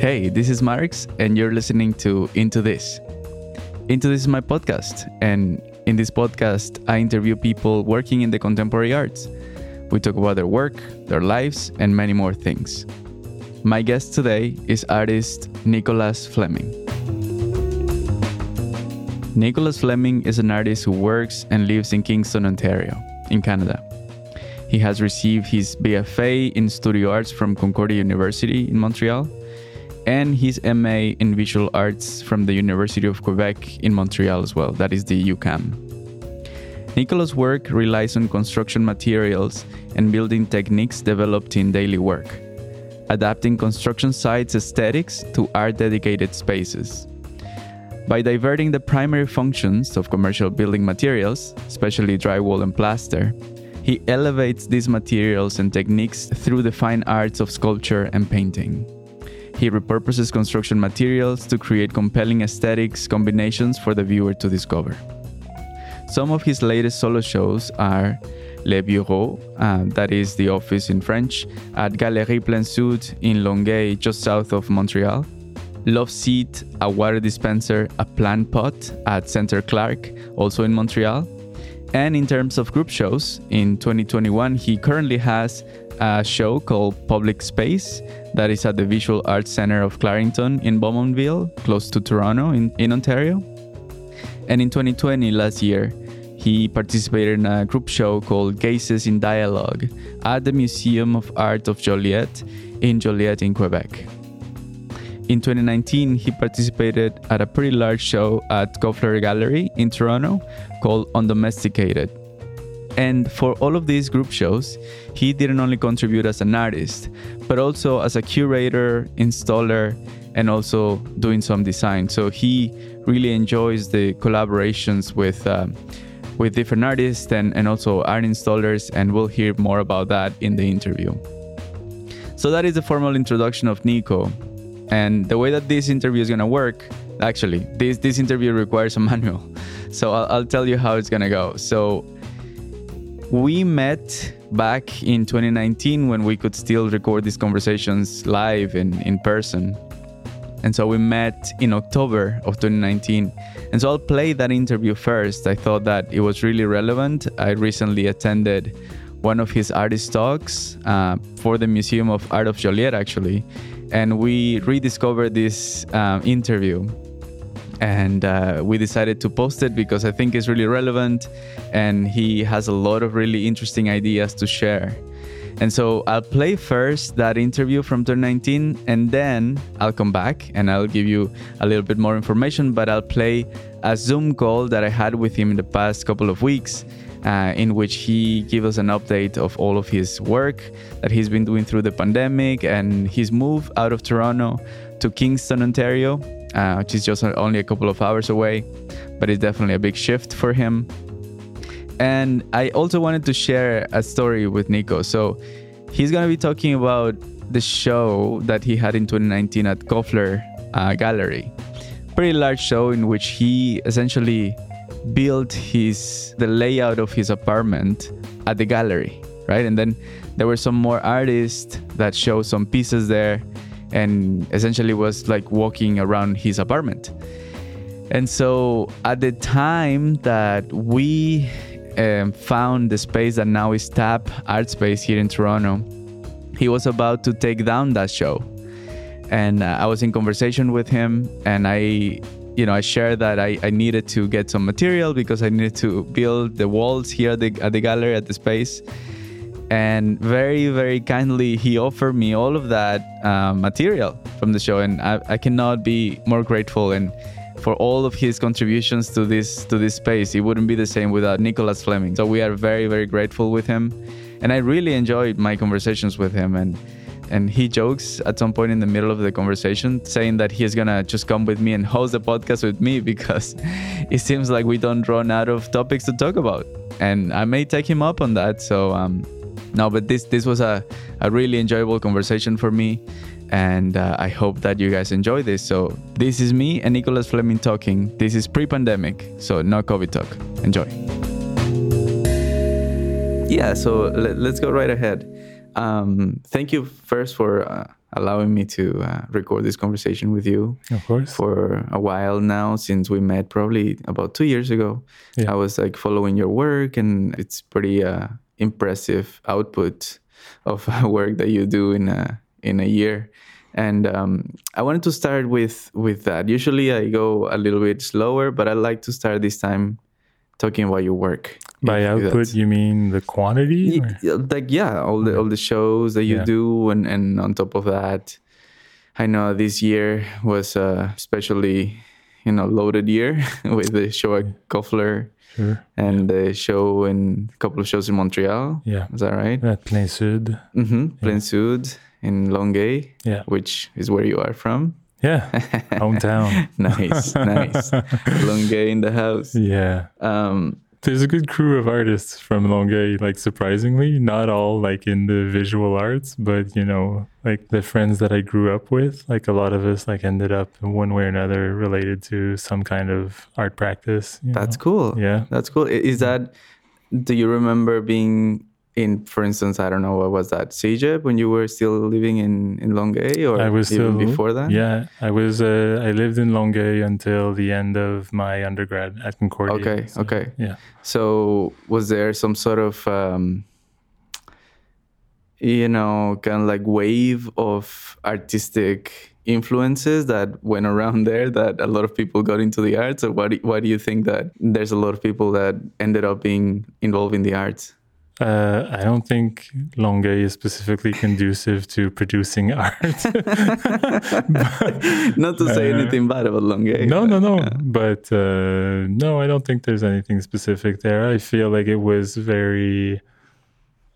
Hey, this is Marx, and you're listening to Into This. Into This is my podcast, and in this podcast, I interview people working in the contemporary arts. We talk about their work, their lives, and many more things. My guest today is artist Nicholas Fleming. Nicholas Fleming is an artist who works and lives in Kingston, Ontario, in Canada. He has received his BFA in Studio Arts from Concordia University in Montreal and his MA in Visual Arts from the University of Quebec in Montreal as well. That is the UQAM. Nicolas' work relies on construction materials and building techniques developed in daily work, adapting construction sites' aesthetics to art dedicated spaces. By diverting the primary functions of commercial building materials, especially drywall and plaster, he elevates these materials and techniques through the fine arts of sculpture and painting. He repurposes construction materials to create compelling aesthetics combinations for the viewer to discover. Some of his latest solo shows are Le Bureau, uh, that is the office in French, at Galerie Plein Sud in Longueuil, just south of Montreal. Love Seat, a water dispenser, a plant pot at Centre Clark, also in Montreal. And in terms of group shows, in 2021, he currently has a show called Public Space that is at the Visual Arts Center of Clarington in Bowmanville, close to Toronto in, in Ontario. And in 2020, last year, he participated in a group show called Gazes in Dialogue at the Museum of Art of Joliette in Joliette in Quebec. In 2019, he participated at a pretty large show at Koffler Gallery in Toronto called Undomesticated. And for all of these group shows, he didn't only contribute as an artist, but also as a curator, installer, and also doing some design. So he really enjoys the collaborations with um, with different artists and, and also art installers, and we'll hear more about that in the interview. So that is the formal introduction of Nico. And the way that this interview is gonna work, actually, this this interview requires a manual. So I'll, I'll tell you how it's gonna go. So we met back in 2019 when we could still record these conversations live and in person. And so we met in October of 2019. And so I'll play that interview first. I thought that it was really relevant. I recently attended one of his artist talks uh, for the Museum of Art of Joliette, actually. And we rediscovered this um, interview. And uh, we decided to post it because I think it's really relevant and he has a lot of really interesting ideas to share. And so I'll play first that interview from 2019 and then I'll come back and I'll give you a little bit more information, but I'll play a Zoom call that I had with him in the past couple of weeks. Uh, in which he gives us an update of all of his work that he's been doing through the pandemic and his move out of Toronto to Kingston, Ontario, uh, which is just only a couple of hours away, but it's definitely a big shift for him. And I also wanted to share a story with Nico. So he's going to be talking about the show that he had in 2019 at Koffler uh, Gallery. Pretty large show in which he essentially built his the layout of his apartment at the gallery, right? And then there were some more artists that showed some pieces there and essentially was like walking around his apartment. And so at the time that we um, found the space that now is Tap Art Space here in Toronto, he was about to take down that show. And uh, I was in conversation with him, and I, you know, I shared that I, I needed to get some material because I needed to build the walls here at the, at the gallery at the space. And very, very kindly, he offered me all of that uh, material from the show, and I, I cannot be more grateful. And for all of his contributions to this to this space. It wouldn't be the same without Nicholas Fleming. So we are very very grateful with him, and I really enjoyed my conversations with him. And and he jokes at some point in the middle of the conversation saying that he's gonna just come with me and host the podcast with me because it seems like we don't run out of topics to talk about. And I may take him up on that. So um, no, but this this was a, a really enjoyable conversation for me and uh, I hope that you guys enjoy this. So, this is me and Nicholas Fleming talking. This is pre pandemic, so no COVID talk. Enjoy. Yeah, so let, us go right ahead. Um, thank you first for uh, allowing me to uh, record this conversation with you Of course. for a while now since we met probably about two years ago. Yeah. I was like following your work, and it's pretty uh, impressive output of work that you do in a in a year. And um, I wanted to start with with that. Usually I go a little bit slower, but I like to start this time talking about your work. By output, you mean the quantity? Or- like yeah all the all the shows that you Yeah. do and and on top of that i know this year was a especially you know loaded year with the show at Koffler Sure. and the show and a couple of shows in montreal Yeah. is that right At Plein Sud. mm-hmm Plein Sud in longueuil Yeah. which is where you are from Yeah. Hometown. nice nice longueuil in the house yeah. um There's a good crew of artists from Longueuil, like surprisingly, not all like in the visual arts, but you know, like the friends that I grew up with, like a lot of us like ended up in one way or another related to some kind of art practice. you that's know? cool Yeah. That's cool. Is that? Do you remember being in, for instance, I don't know, what was that, Cégep when you were still living in in Longueuil, or I was even still before that? Yeah, I was. Uh, I lived in Longueuil until the end of my undergrad at Concordia. Okay. so, Okay. Yeah. So was there some sort of, um, you know, kind of like wave of artistic influences that went around there that a lot of people got into the arts, or why do, why do you think that there's a lot of people that ended up being involved in the arts? Uh, I don't think Longueuil is specifically conducive to producing art. but, Not to say Uh, anything bad about Longueuil. no, but- no, no. But uh, no, I don't think there's anything specific there. I feel like it was very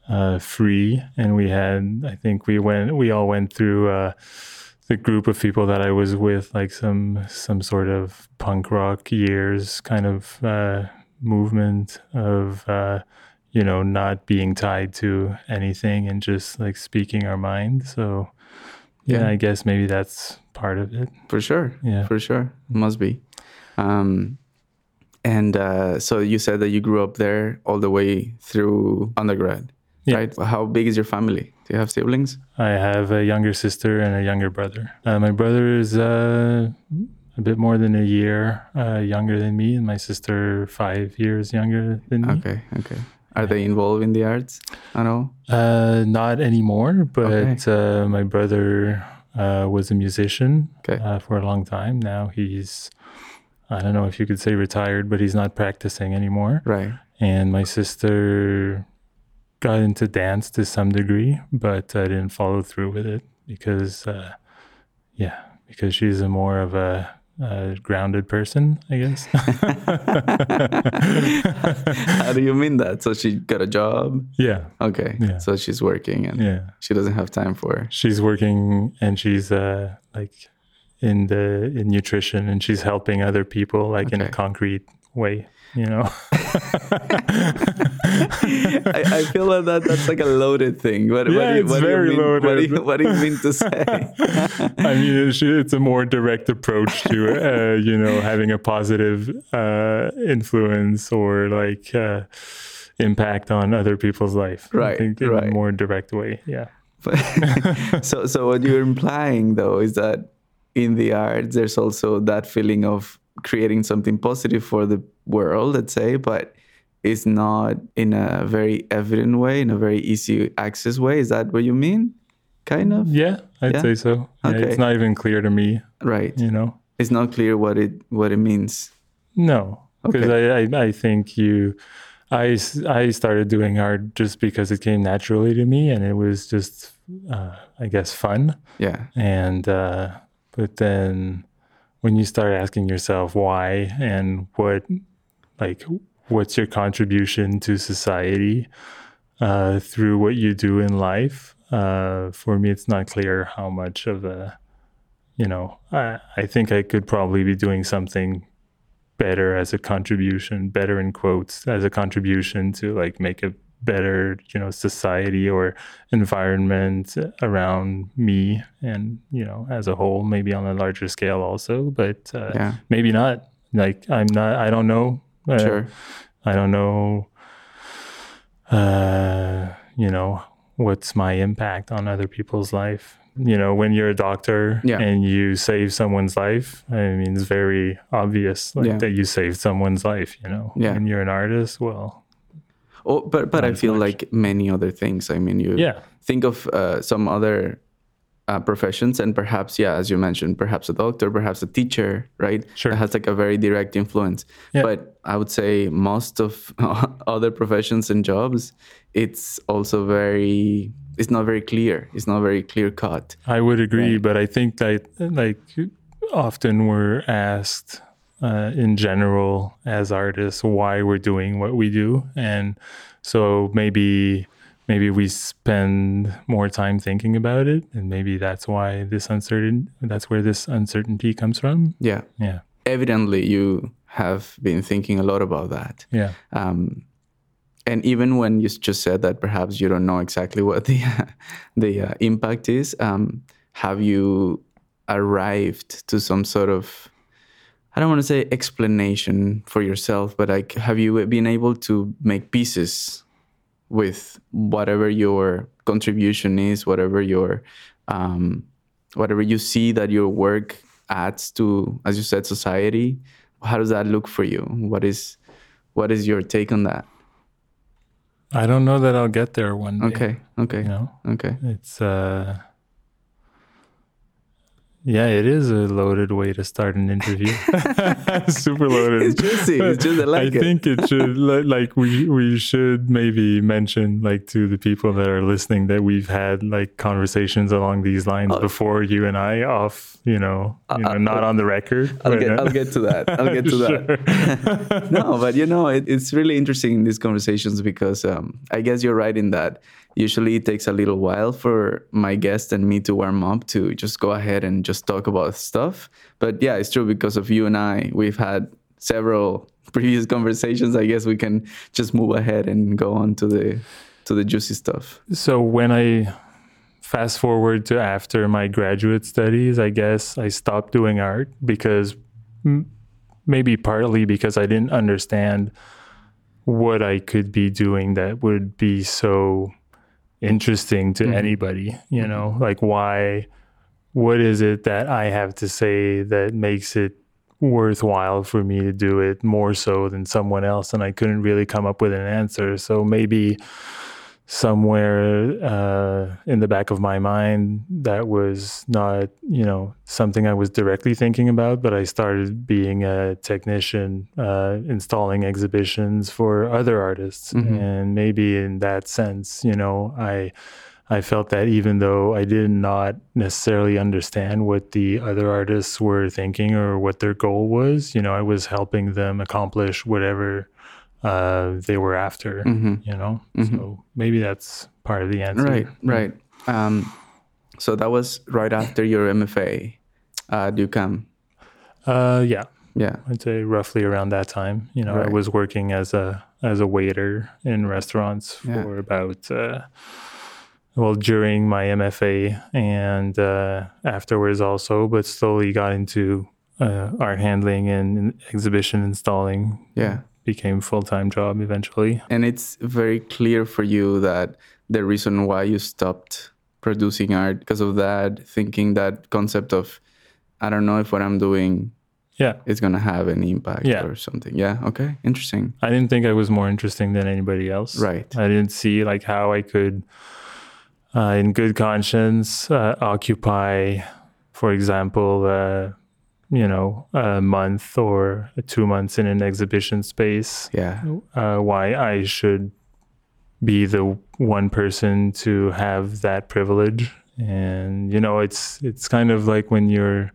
uh, free, and we had. I think we went. We all went through. Uh, the group of people that I was with, like some some sort of punk rock years kind of uh, movement of uh, you know not being tied to anything and just like speaking our mind. So yeah, Yeah. I guess maybe that's part of it. For sure. Yeah. For sure. Must be. Um, and uh, so you said that you grew up there all the way through undergrad, Yeah. right? How big is your family? Do you have siblings? I have a younger sister and a younger brother. Uh, my brother is uh, a bit more than a year uh, younger than me, and my sister five years younger than me. Okay. Okay. Are they involved in the arts at all? Uh, not anymore, but Okay. uh, my brother uh, was a musician Okay. uh, for a long time. Now he's, I don't know if you could say retired, but he's not practicing anymore. Right. And my sister got into dance to some degree, but I didn't follow through with it because, uh, yeah, because she's a more of a, a grounded person, I guess. How do you mean that? So she got a job? yeah, Okay. Yeah. So she's working and yeah. she doesn't have time for. she's working and she's uh like in the in nutrition and she's helping other people like in a concrete way you know I, I feel like that that's like a loaded thing. What, what Yeah, do you, it's what do you very mean, What do, you, loaded. what do you mean to say? i mean it's, it's a more direct approach to uh, you know having a positive uh influence or like uh impact on other people's life Right, in right. a more direct way yeah so, so what you're implying though is that in the arts, there's also that feeling of creating something positive for the world, let's say, but it's not in a very evident way, in a very easy access way. Is that what you mean? Kind of, yeah i'd Yeah? say so yeah, Okay. it's not even clear to me right? you know It's not clear what it what it means. No, because Okay. I, I I think you, I, I started doing art just because it came naturally to me, and it was just uh, I guess fun. Yeah, And uh, but then when you start asking yourself why and what, like what's your contribution to society uh, through what you do in life, uh, for me it's not clear how much of a you know, I, I think I could probably be doing something better as a contribution, better in quotes, as a contribution to like make a better, you know, society or environment around me and, you know, as a whole, maybe on a larger scale also, but uh, yeah, maybe not. Like, I'm not, I don't know. Uh, sure. I don't know, uh, you know, what's my impact on other people's life you know, when you're a doctor Yeah. and you save someone's life, I mean, it's very obvious like Yeah. that you saved someone's life. You know, Yeah. When you're an artist, well, Oh, but but I feel like many other things. I mean, you yeah, think of uh, some other uh, professions, and perhaps, yeah, as you mentioned, perhaps a doctor, perhaps a teacher, right? Sure. That has like a very direct influence. Yeah. But I would say most of other professions and jobs, it's also very, it's not very clear. It's not very clear cut. I would agree, Right. but I think that like often we're asked uh, in general as artists why we're doing what we do, and so maybe maybe we spend more time thinking about it, and maybe that's why this uncertain that's where this uncertainty comes from. Yeah. Yeah, Evidently, you have been thinking a lot about that. yeah, Um, and even when you just said that perhaps you don't know exactly what the the uh, impact is, um, have you arrived to some sort of I don't want to say explanation for yourself, but like have you been able to make pieces with whatever your contribution is, whatever your um, whatever you see that your work adds to, as you said, society? How does that look for you? What is what is your take on that? I don't know that I'll get there one day. Okay, okay, you know, okay. it's uh. Yeah, it is a loaded way to start an interview. Super loaded. It's juicy. It's just I like it. think it should like we we should maybe mention like to the people that are listening that we've had like conversations along these lines Oh. before you and I off, you know, you know, not on the record. I'll get, uh, I'll get to that. I'll get to that. no, but you know, it, it's really interesting in these conversations because um, I guess you're right in that. Usually, it takes a little while for my guest and me to warm up to just go ahead and just talk about stuff. But yeah, it's true because of you and I. We've had several previous conversations. I guess we can just move ahead and go on to the to the juicy stuff. So when I fast forward to after my graduate studies, I guess I stopped doing art because maybe partly because I didn't understand what I could be doing that would be so interesting to Mhm. anybody, you know, like why what is it that I have to say that makes it worthwhile for me to do it more so than someone else and I couldn't really come up with an answer. So maybe somewhere uh, in the back of my mind that was not you know something i was directly thinking about but i started being a technician uh, installing exhibitions for other artists Mhm. and maybe in that sense you know i i felt that even though i did not necessarily understand what the other artists were thinking or what their goal was you know i was helping them accomplish whatever uh, they were after hmm you know Mhm. so maybe that's part of the answer Right, right. Um, so that was right after your MFA at UQAM. uh yeah Yeah. i'd say roughly around that time you know i was working as a as a waiter in restaurants Yeah. for about uh well during my mfa and uh afterwards also but slowly got into uh, art handling and exhibition installing Yeah. Became full-time job eventually And it's very clear for you that the reason why you stopped producing art because of that, thinking that concept of, I don't know if what I'm doing yeah is going to have any impact Yeah. or something. Yeah. Okay. Interesting. I didn't think I was more interesting than anybody else. Right. I didn't see like how I could, uh, in good conscience, uh, occupy, for example, uh, you know, a month or two months in an exhibition space. Yeah. Uh, why I should be the one person to have that privilege. And you know, it's it's kind of like when you're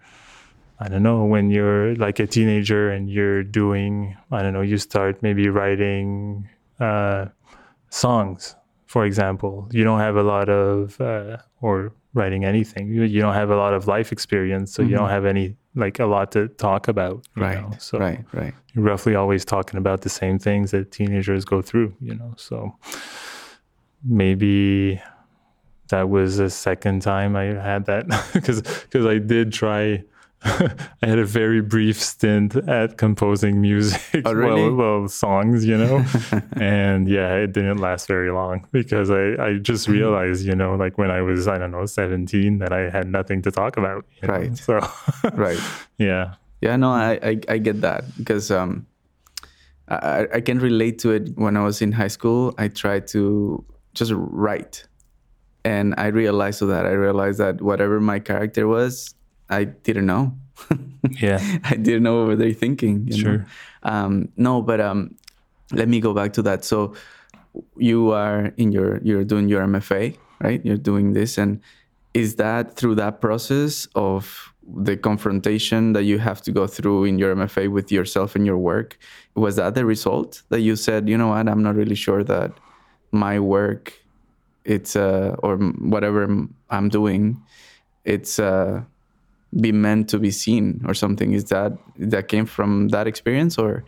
I don't know, when you're like a teenager and you're doing, I don't know, you start maybe writing uh, songs, for example. You don't have a lot of, uh, or writing anything, you, you don't have a lot of life experience. So you don't mm-hmm. have any, like, a lot to talk about. you Right. know? So Right. Right. you're roughly always talking about the same things that teenagers go through, you know. So maybe that was the second time I had that because because I did try I had a very brief stint at composing music, oh, really? well, well, songs, you know, and yeah, it didn't last very long because I, I just mm-hmm. realized, you know, like when I was, I don't know, 17, that I had nothing to talk about. Right. Know? So, right. Yeah. Yeah, no, I, I, I get that because um, I, I can relate to it. When I was in high school, I tried to just write, and I realized so that I realized that whatever my character was, I didn't know. yeah, I didn't know what they're thinking. sure. Um, no, but um, let me go back to that. So you are in your you're doing your MFA, right? You're doing this, and is that through that process of the confrontation that you have to go through in your MFA with yourself and your work? Was that the result that you said, you know what, I'm not really sure that my work, it's uh, or whatever I'm doing, it's uh, be meant to be seen or something? Is that that came from that experience, or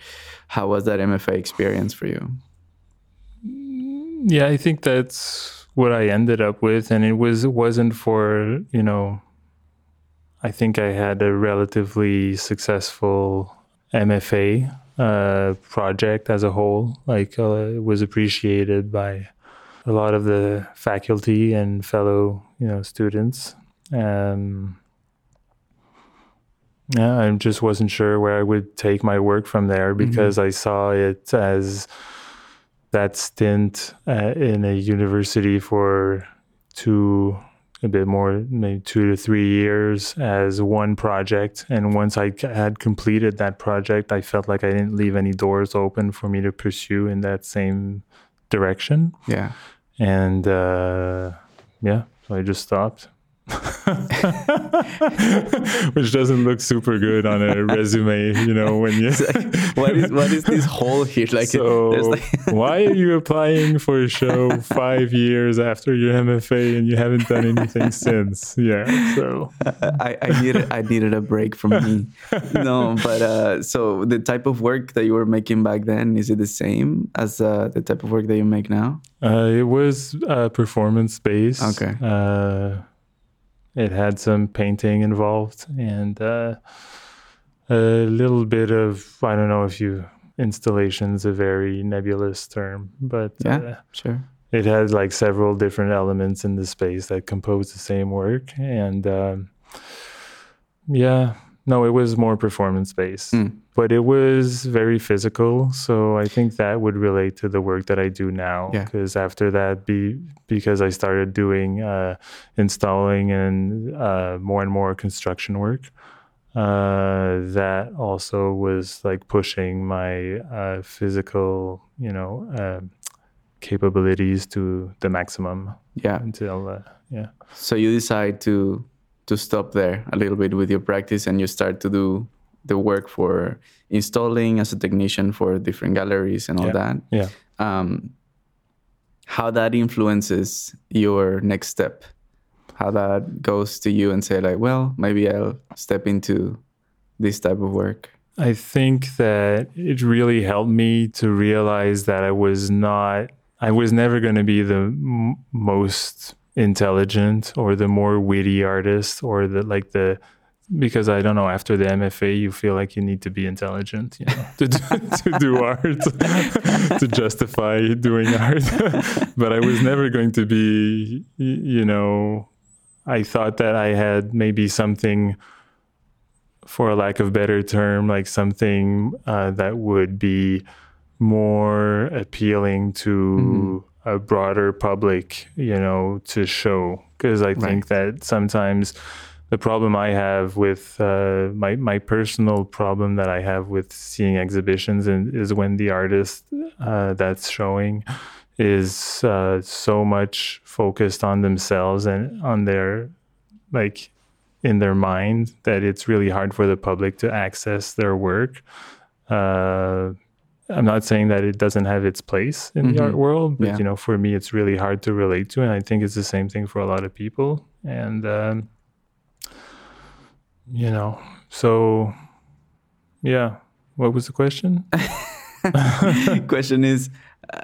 how was that MFA experience for you? Yeah, I think that's what I ended up with, and it was it wasn't for you know I think I had a relatively successful MFA uh, project as a whole. Like uh, it was appreciated by a lot of the faculty and fellow you know students. Um, yeah, I just wasn't sure where I would take my work from there mm-hmm. because mm-hmm. I saw it as that stint uh, in a university for two a bit more, maybe two to three years as one project. And once I had completed that project, I felt like I didn't leave any doors open for me to pursue in that same direction. Yeah. And uh, yeah, so I just stopped. which doesn't look super good on a resume, you know, when you like, what is what is this hole here? Like, so like... why are you applying for a show five years after your MFA and you haven't done anything since? Yeah, so I, I needed I needed a break from me. No, but uh, so the type of work that you were making back then is it the same as uh, the type of work that you make now? Uh, it was uh, performance based. Okay uh, it had some painting involved and uh, a little bit of I don't know if you installation's a very nebulous term, but yeah, uh, sure. It had like several different elements in the space that compose the same work, and um, yeah, no, it was more performance based, mm. but it was very physical. So I think that would relate to the work that I do now. Because yeah. after that, be because I started doing uh, installing and uh, more and more construction work. Uh, that also was like pushing my uh, physical, you know, uh, capabilities to the maximum. Yeah. Until uh, yeah. So you decide to to stop there a little bit with your practice and you start to do the work for installing as a technician for different galleries and all yeah. that. Yeah. Um, how that influences your next step, how that goes to you and say like, well, maybe I'll step into this type of work. I think that it really helped me to realize that I was not, I was never going to be the m- most intelligent or the more witty artist or the like the because I don't know after the MFA you feel like you need to be intelligent you know to, to do art to justify doing art. But I was never going to be you know I thought that I had maybe something for a lack of better term like something uh, that would be more appealing to mm-hmm a broader public, you know, to show. Because I think that sometimes the problem I have with uh, my my personal problem that I have with seeing exhibitions and is when the artist uh, that's showing is uh, so much focused on themselves and on their like in their mind that it's really hard for the public to access their work. I'm not saying that it doesn't have its place in mm-hmm. the art world, but yeah. you know, for me, it's really hard to relate to, and I think it's the same thing for a lot of people. And um, you know, so yeah. What was the question? question is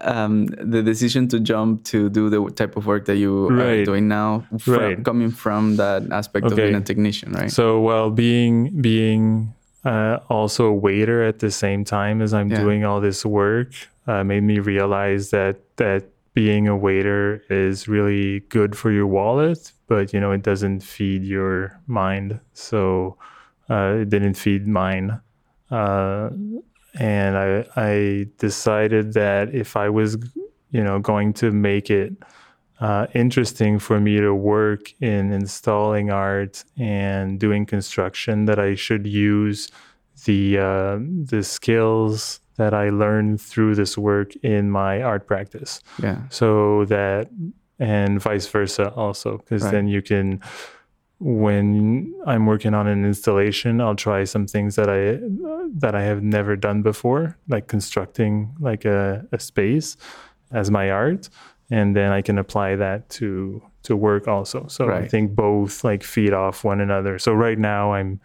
um, the decision to jump to do the type of work that you are doing now, from, Right. coming from that aspect of being a technician, right? So while being being uh, also a waiter at the same time as I'm Yeah. doing all this work uh, made me realize that that being a waiter is really good for your wallet, but you know it doesn't feed your mind. So uh, it didn't feed mine, uh, and I I decided that if I was you know going to make it uh, interesting for me to work in installing art and doing construction that I should use the uh, the skills that I learned through this work in my art practice. Yeah, so that and vice versa also because Right. then you can when i'm working on an installation i'll try some things that i that i have never done before like constructing like a, a space as my art and then i can apply that to to work also. So i think both like feed off one another. So right now i'm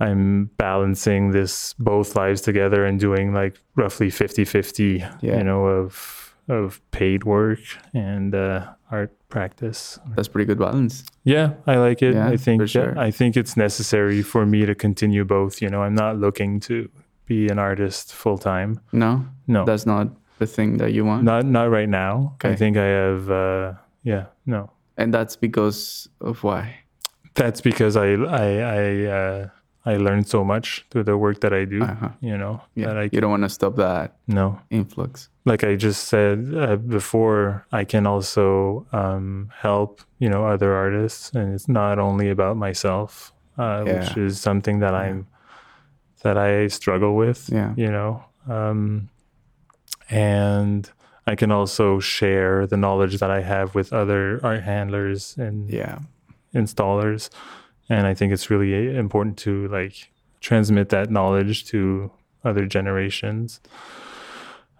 i'm balancing this both lives together and doing like roughly 50 50 Yeah. you know of of paid work and uh, art practice. That's pretty good balance. yeah i like it. Yeah, i think for sure. i think it's necessary for me to continue both you know. I'm not looking to be an artist full time No, no. That's not the thing that you want, not not right now i think i have uh yeah no and that's because of why. that's because i i i uh i learned so much through the work that i do Uh-huh. you know Yeah, that i you don't want to stop that no influx. like I just said uh, before, I can also um, help you know other artists, and it's not only about myself, uh, which is something that I'm that I struggle with. Yeah. you know, um, and I can also share the knowledge that I have with other art handlers and Yeah, installers, and I think it's really important to like transmit that knowledge to other generations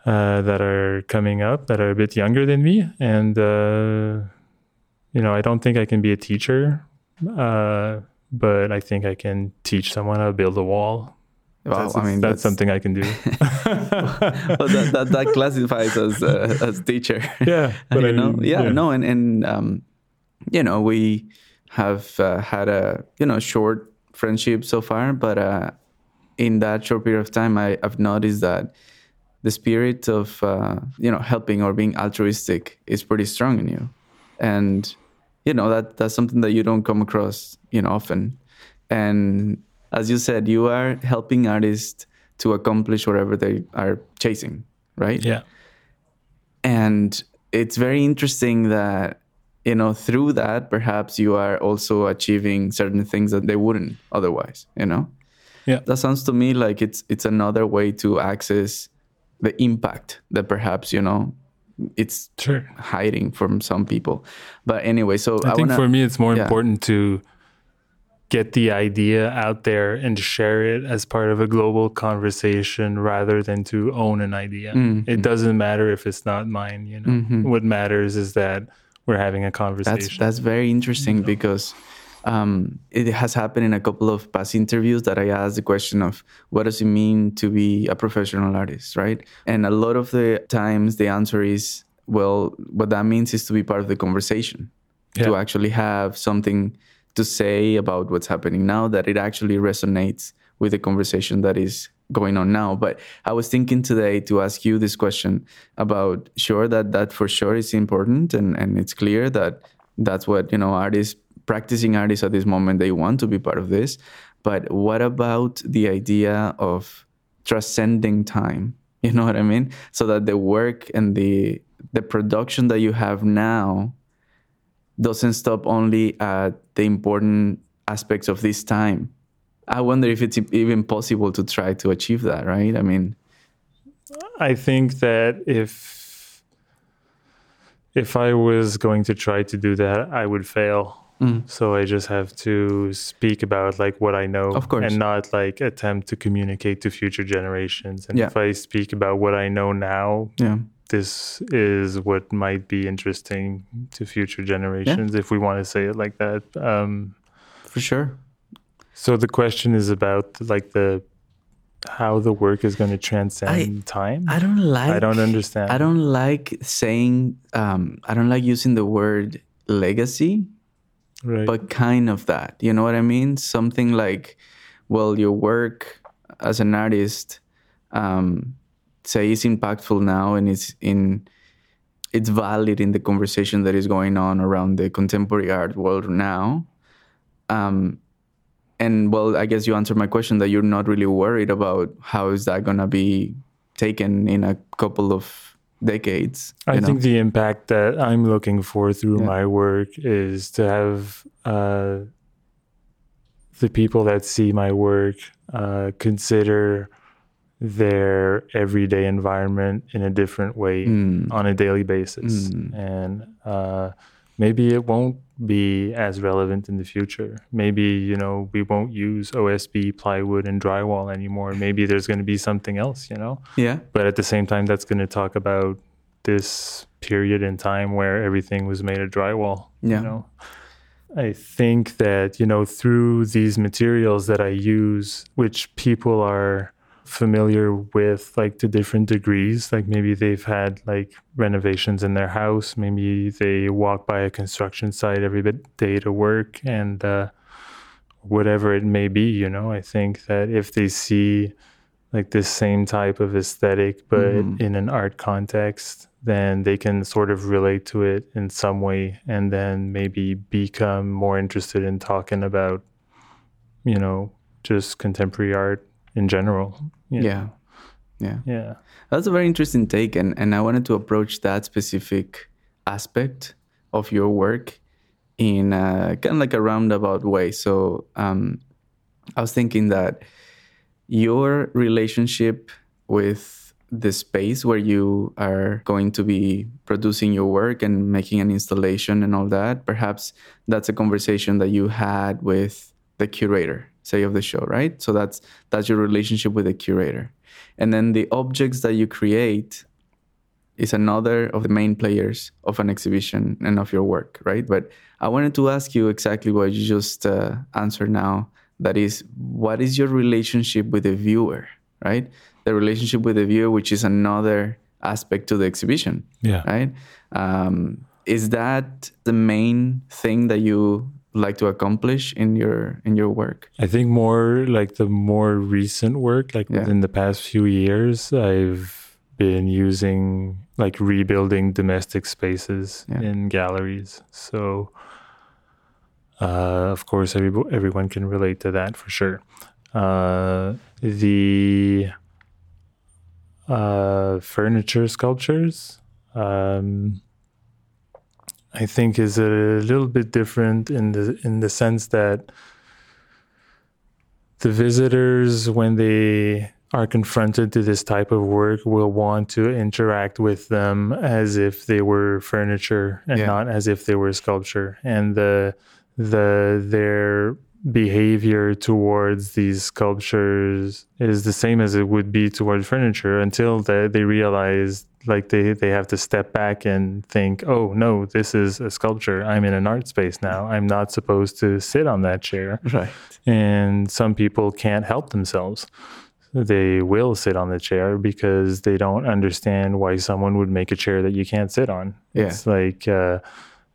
uh, that are coming up that are a bit younger than me, and uh, you know, I don't think I can be a teacher, uh, but I think I can teach someone how to build a wall. Well, that's, I mean that's, something I can do. well, that, that that classifies as uh, as teacher. yeah, but you I know, mean, yeah, no, and and um, you know, we have uh, had a you know short friendship so far, but uh, in that short period of time, I, I've noticed that the spirit of uh, you know helping or being altruistic is pretty strong in you, and you know that that's something that you don't come across you know often, and as you said, you are helping artists to accomplish whatever they are chasing, right? Yeah, and it's very interesting that you know through that perhaps you are also achieving certain things that they wouldn't otherwise you know Yeah. that sounds to me like it's it's another way to access the impact that perhaps you know it's sure. hiding from some people but anyway so I, i, think wanna for me, it's more yeah. important to get the idea out there and share it as part of a global conversation rather than to own an idea. Mm, It doesn't matter if it's not mine. You know, Mhm. what matters is that we're having a conversation. that's very interesting because um, it has happened in a couple of past interviews that I asked the question of what does it mean to be a professional artist, right? And a lot of the times the answer is, well, what that means is to be part of the conversation, to actually have something to say about what's happening now that it actually resonates with the conversation that is going on now. But I was thinking today to ask you this question about sure that that for sure is important and, and it's clear that that's what, you know, artists practicing artists at this moment they want to be part of this. But what about the idea of transcending time? You know what I mean? So that the work and the the production that you have now doesn't stop only at the important aspects of this time. I wonder if it's even possible to try to achieve that, right? I mean, I think that if if I was going to try to do that, I would fail. Mm. So I just have to speak about like what I know, Of course. and not like attempt to communicate to future generations. And Yeah. if I speak about what I know now, yeah, this is what might be interesting to future generations, if we want to say it like that. Um, for sure. so the question is about like the how the work is going to transcend time. I don't like. I don't understand. I don't like saying. Um, I don't like using the word legacy, right. but kind of that. You know what I mean? Something like, well, your work as an artist, um, say, is impactful now and it's in. It's valid in the conversation that is going on around the contemporary art world now. Um, and well, I guess you answered my question that you're not really worried about how is that gonna be taken in a couple of decades. I know? think the impact that I'm looking for through Yeah. my work is to have uh, the people that see my work uh, consider their everyday environment in a different way Mm. on a daily basis. Mm. And uh, maybe it won't be as relevant in the future. Maybe, you know, we won't use OSB, plywood, and drywall anymore. Maybe there's going to be something else, you know? yeah, but at the same time that's going to talk about this period in time where everything was made of drywall Yeah. you know i think that you know through these materials that i use which people are familiar with like to different degrees. Like maybe they've had like renovations in their house. Maybe they walk by a construction site every day to work and uh, whatever it may be you know? I think that if they see like this same type of aesthetic but Mhm. in an art context then they can sort of relate to it in some way and then maybe become more interested in talking about you know just contemporary art in general you know? yeah, yeah. yeah That's a very interesting take, and and I wanted to approach that specific aspect of your work in a, kind of like a roundabout way. So um, I was thinking that your relationship with the space where you are going to be producing your work and making an installation and all that, perhaps that's a conversation that you had with the curator, say of the show, right? So that's that's your relationship with the curator. And then the objects that you create is another of the main players of an exhibition and of your work, right? But I wanted to ask you exactly what you just uh, answered now. That is, what is your relationship with the viewer, right? The relationship with the viewer, which is another aspect to the exhibition, yeah right? Um, is that the main thing that you like to accomplish in your in your work? I think more like the more recent work, like Yeah. within the past few years, I've been using like rebuilding domestic spaces Yeah. in galleries. So, uh, of course, every, everyone can relate to that for sure. Uh, the uh, furniture sculptures, um, I think, is a little bit different in the in the sense that the visitors, when they are confronted to this type of work, will want to interact with them as if they were furniture and Yeah. not as if they were sculpture. And the the their behavior towards these sculptures is the same as it would be towards furniture until they realize like they, they have to step back and think oh no this is a sculpture i'm in an art space now i'm not supposed to sit on that chair Right. and some people can't help themselves they will sit on the chair because they don't understand why someone would make a chair that you can't sit on Yeah. it's like uh,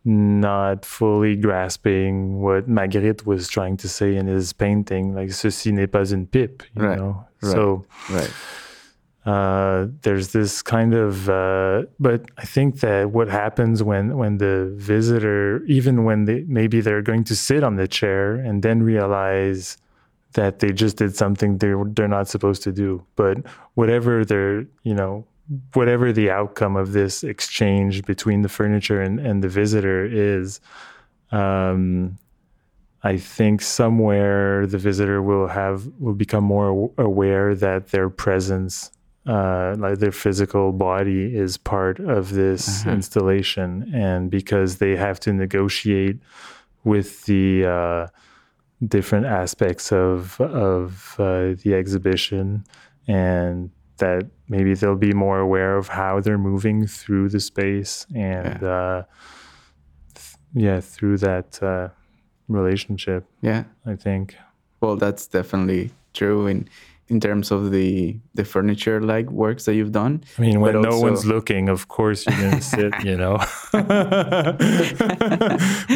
not fully grasping what Magritte was trying to say in his painting like ceci n'est pas une pipe you Right, know right. so Right. Uh, there's this kind of uh, but i think that what happens when when the visitor even when they maybe they're going to sit on the chair and then realize that they just did something they're they're not supposed to do. But whatever they're you know whatever the outcome of this exchange between the furniture and, and the visitor is um, I think somewhere the visitor will have will become more aware that their presence, uh, like their physical body, is part of this Uh-huh. installation, and because they have to negotiate with the uh, different aspects of of uh, the exhibition, and that maybe they'll be more aware of how they're moving through the space, and uh, th- yeah, through that. Uh, relationship Yeah. I think. Well, that's definitely true in in terms of the the furniture like works that you've done. I mean, when no also- one's looking, of course you're to sit, you know.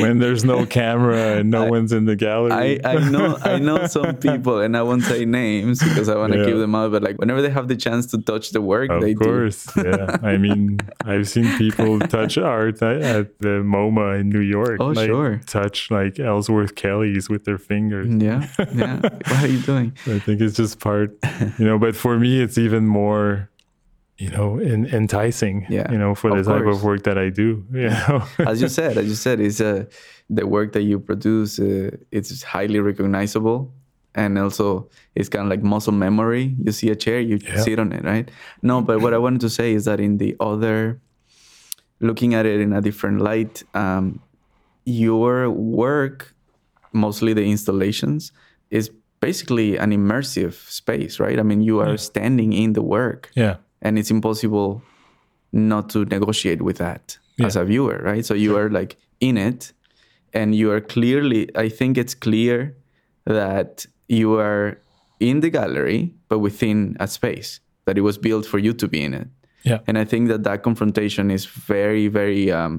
when there's no camera and no one's in the gallery. I, I know I know some people and I won't say names because I want to Yeah. keep them out, but like whenever they have the chance to touch the work, Of they course, yeah. I mean, I've seen people touch art at, at the MoMA in New York. Oh, like, sure. Touch like Ellsworth Kelly's with their fingers. Yeah, yeah. what are you doing? I think it's just part, you know. But for me, it's even more, you know, in, enticing. Yeah, You know, for the of type course. of work that I do. You know. As you said, as you said, it's uh, the work that you produce. Uh, it's highly recognizable, and also it's kind of like muscle memory. You see a chair, you Yeah. sit on it, right? No, but what I wanted to say is that in the other, looking at it in a different light, um, your work, mostly the installations, is basically an immersive space, right? I mean, you are standing in the work yeah. and it's impossible not to negotiate with that as a viewer right so you are like in it and you are clearly i think it's clear that you are in the gallery but within a space that it was built for you to be in it Yeah. and i think that that confrontation is very very um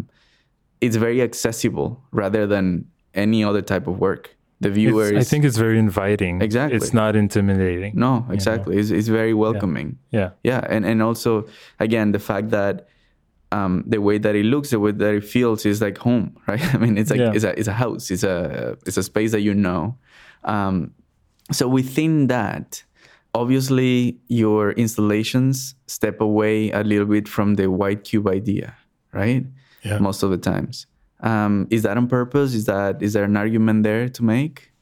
it's very accessible rather than any other type of work the viewer It's- I think it's very inviting. Exactly. It's not intimidating. no exactly it's, it's very welcoming Yeah. yeah and and also again the fact that um, the way that it looks the way that it feels is like home right i mean it's like Yeah. it's a it's a house it's a it's a space that you know um, so within that obviously your installations step away a little bit from the white cube idea right Yeah. most of the times um, is that on purpose? Is that is there an argument there to make?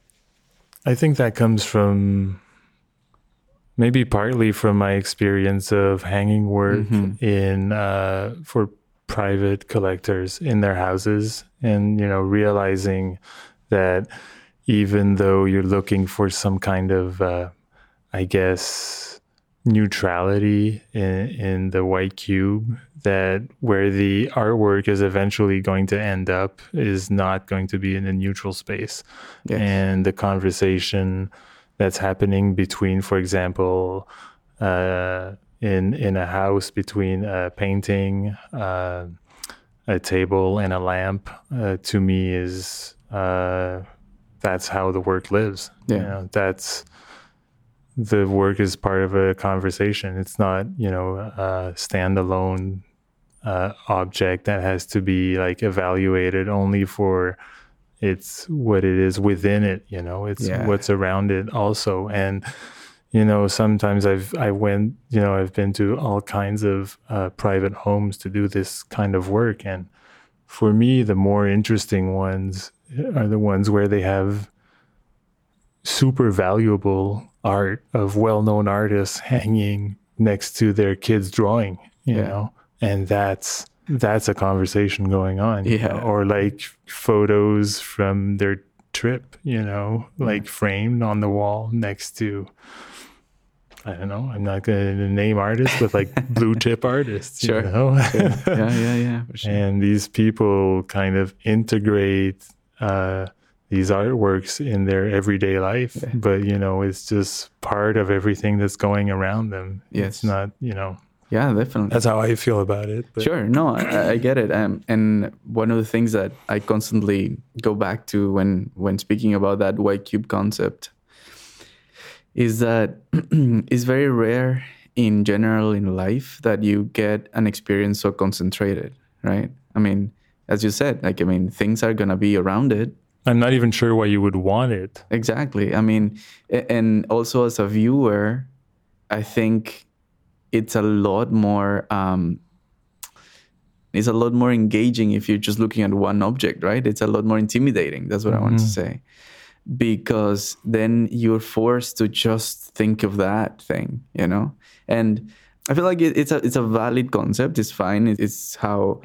I think that comes from maybe partly from my experience of hanging work in uh, for private collectors in their houses, and you know realizing that even though you're looking for some kind of, uh, I guess, neutrality in in the white cube, that where the artwork is eventually going to end up is not going to be in a neutral space Yes. and the conversation that's happening between, for example, uh, in in a house between a painting, uh, a table, and a lamp, uh, to me is uh, that's how the work lives. You know, that's the work is part of a conversation. It's not you know a standalone uh, object that has to be like evaluated only for it's what it is within it you know it's Yeah. what's around it also and you know sometimes i've i went you know i've been to all kinds of uh, private homes to do this kind of work and for me the more interesting ones are the ones where they have super valuable art of well-known artists hanging next to their kids drawing you Yeah. know and that's that's a conversation going on you Yeah. know? or like photos from their trip you know like framed on the wall next to i don't know i'm not going to name artists but like blue chip artists Sure. you know yeah yeah yeah for sure. and these people kind of integrate uh, these artworks in their everyday life but you know it's just part of everything that's going around them Yes. it's not you know yeah definitely that's how i feel about it but Sure, no, I, I get it. Um, and one of the things that I constantly go back to when when speaking about that white cube concept is that it's very rare in general in life that you get an experience so concentrated, right? I mean, as you said, like I mean, things are gonna be around it, i'm not even sure why you would want it Exactly. I mean, and also as a viewer, I think it's a lot more. Um, it's a lot more engaging if you're just looking at one object, right? It's a lot more intimidating. That's what I want to say, because then you're forced to just think of that thing, you know. And I feel like it, it's a it's a valid concept. It's fine. It- It's how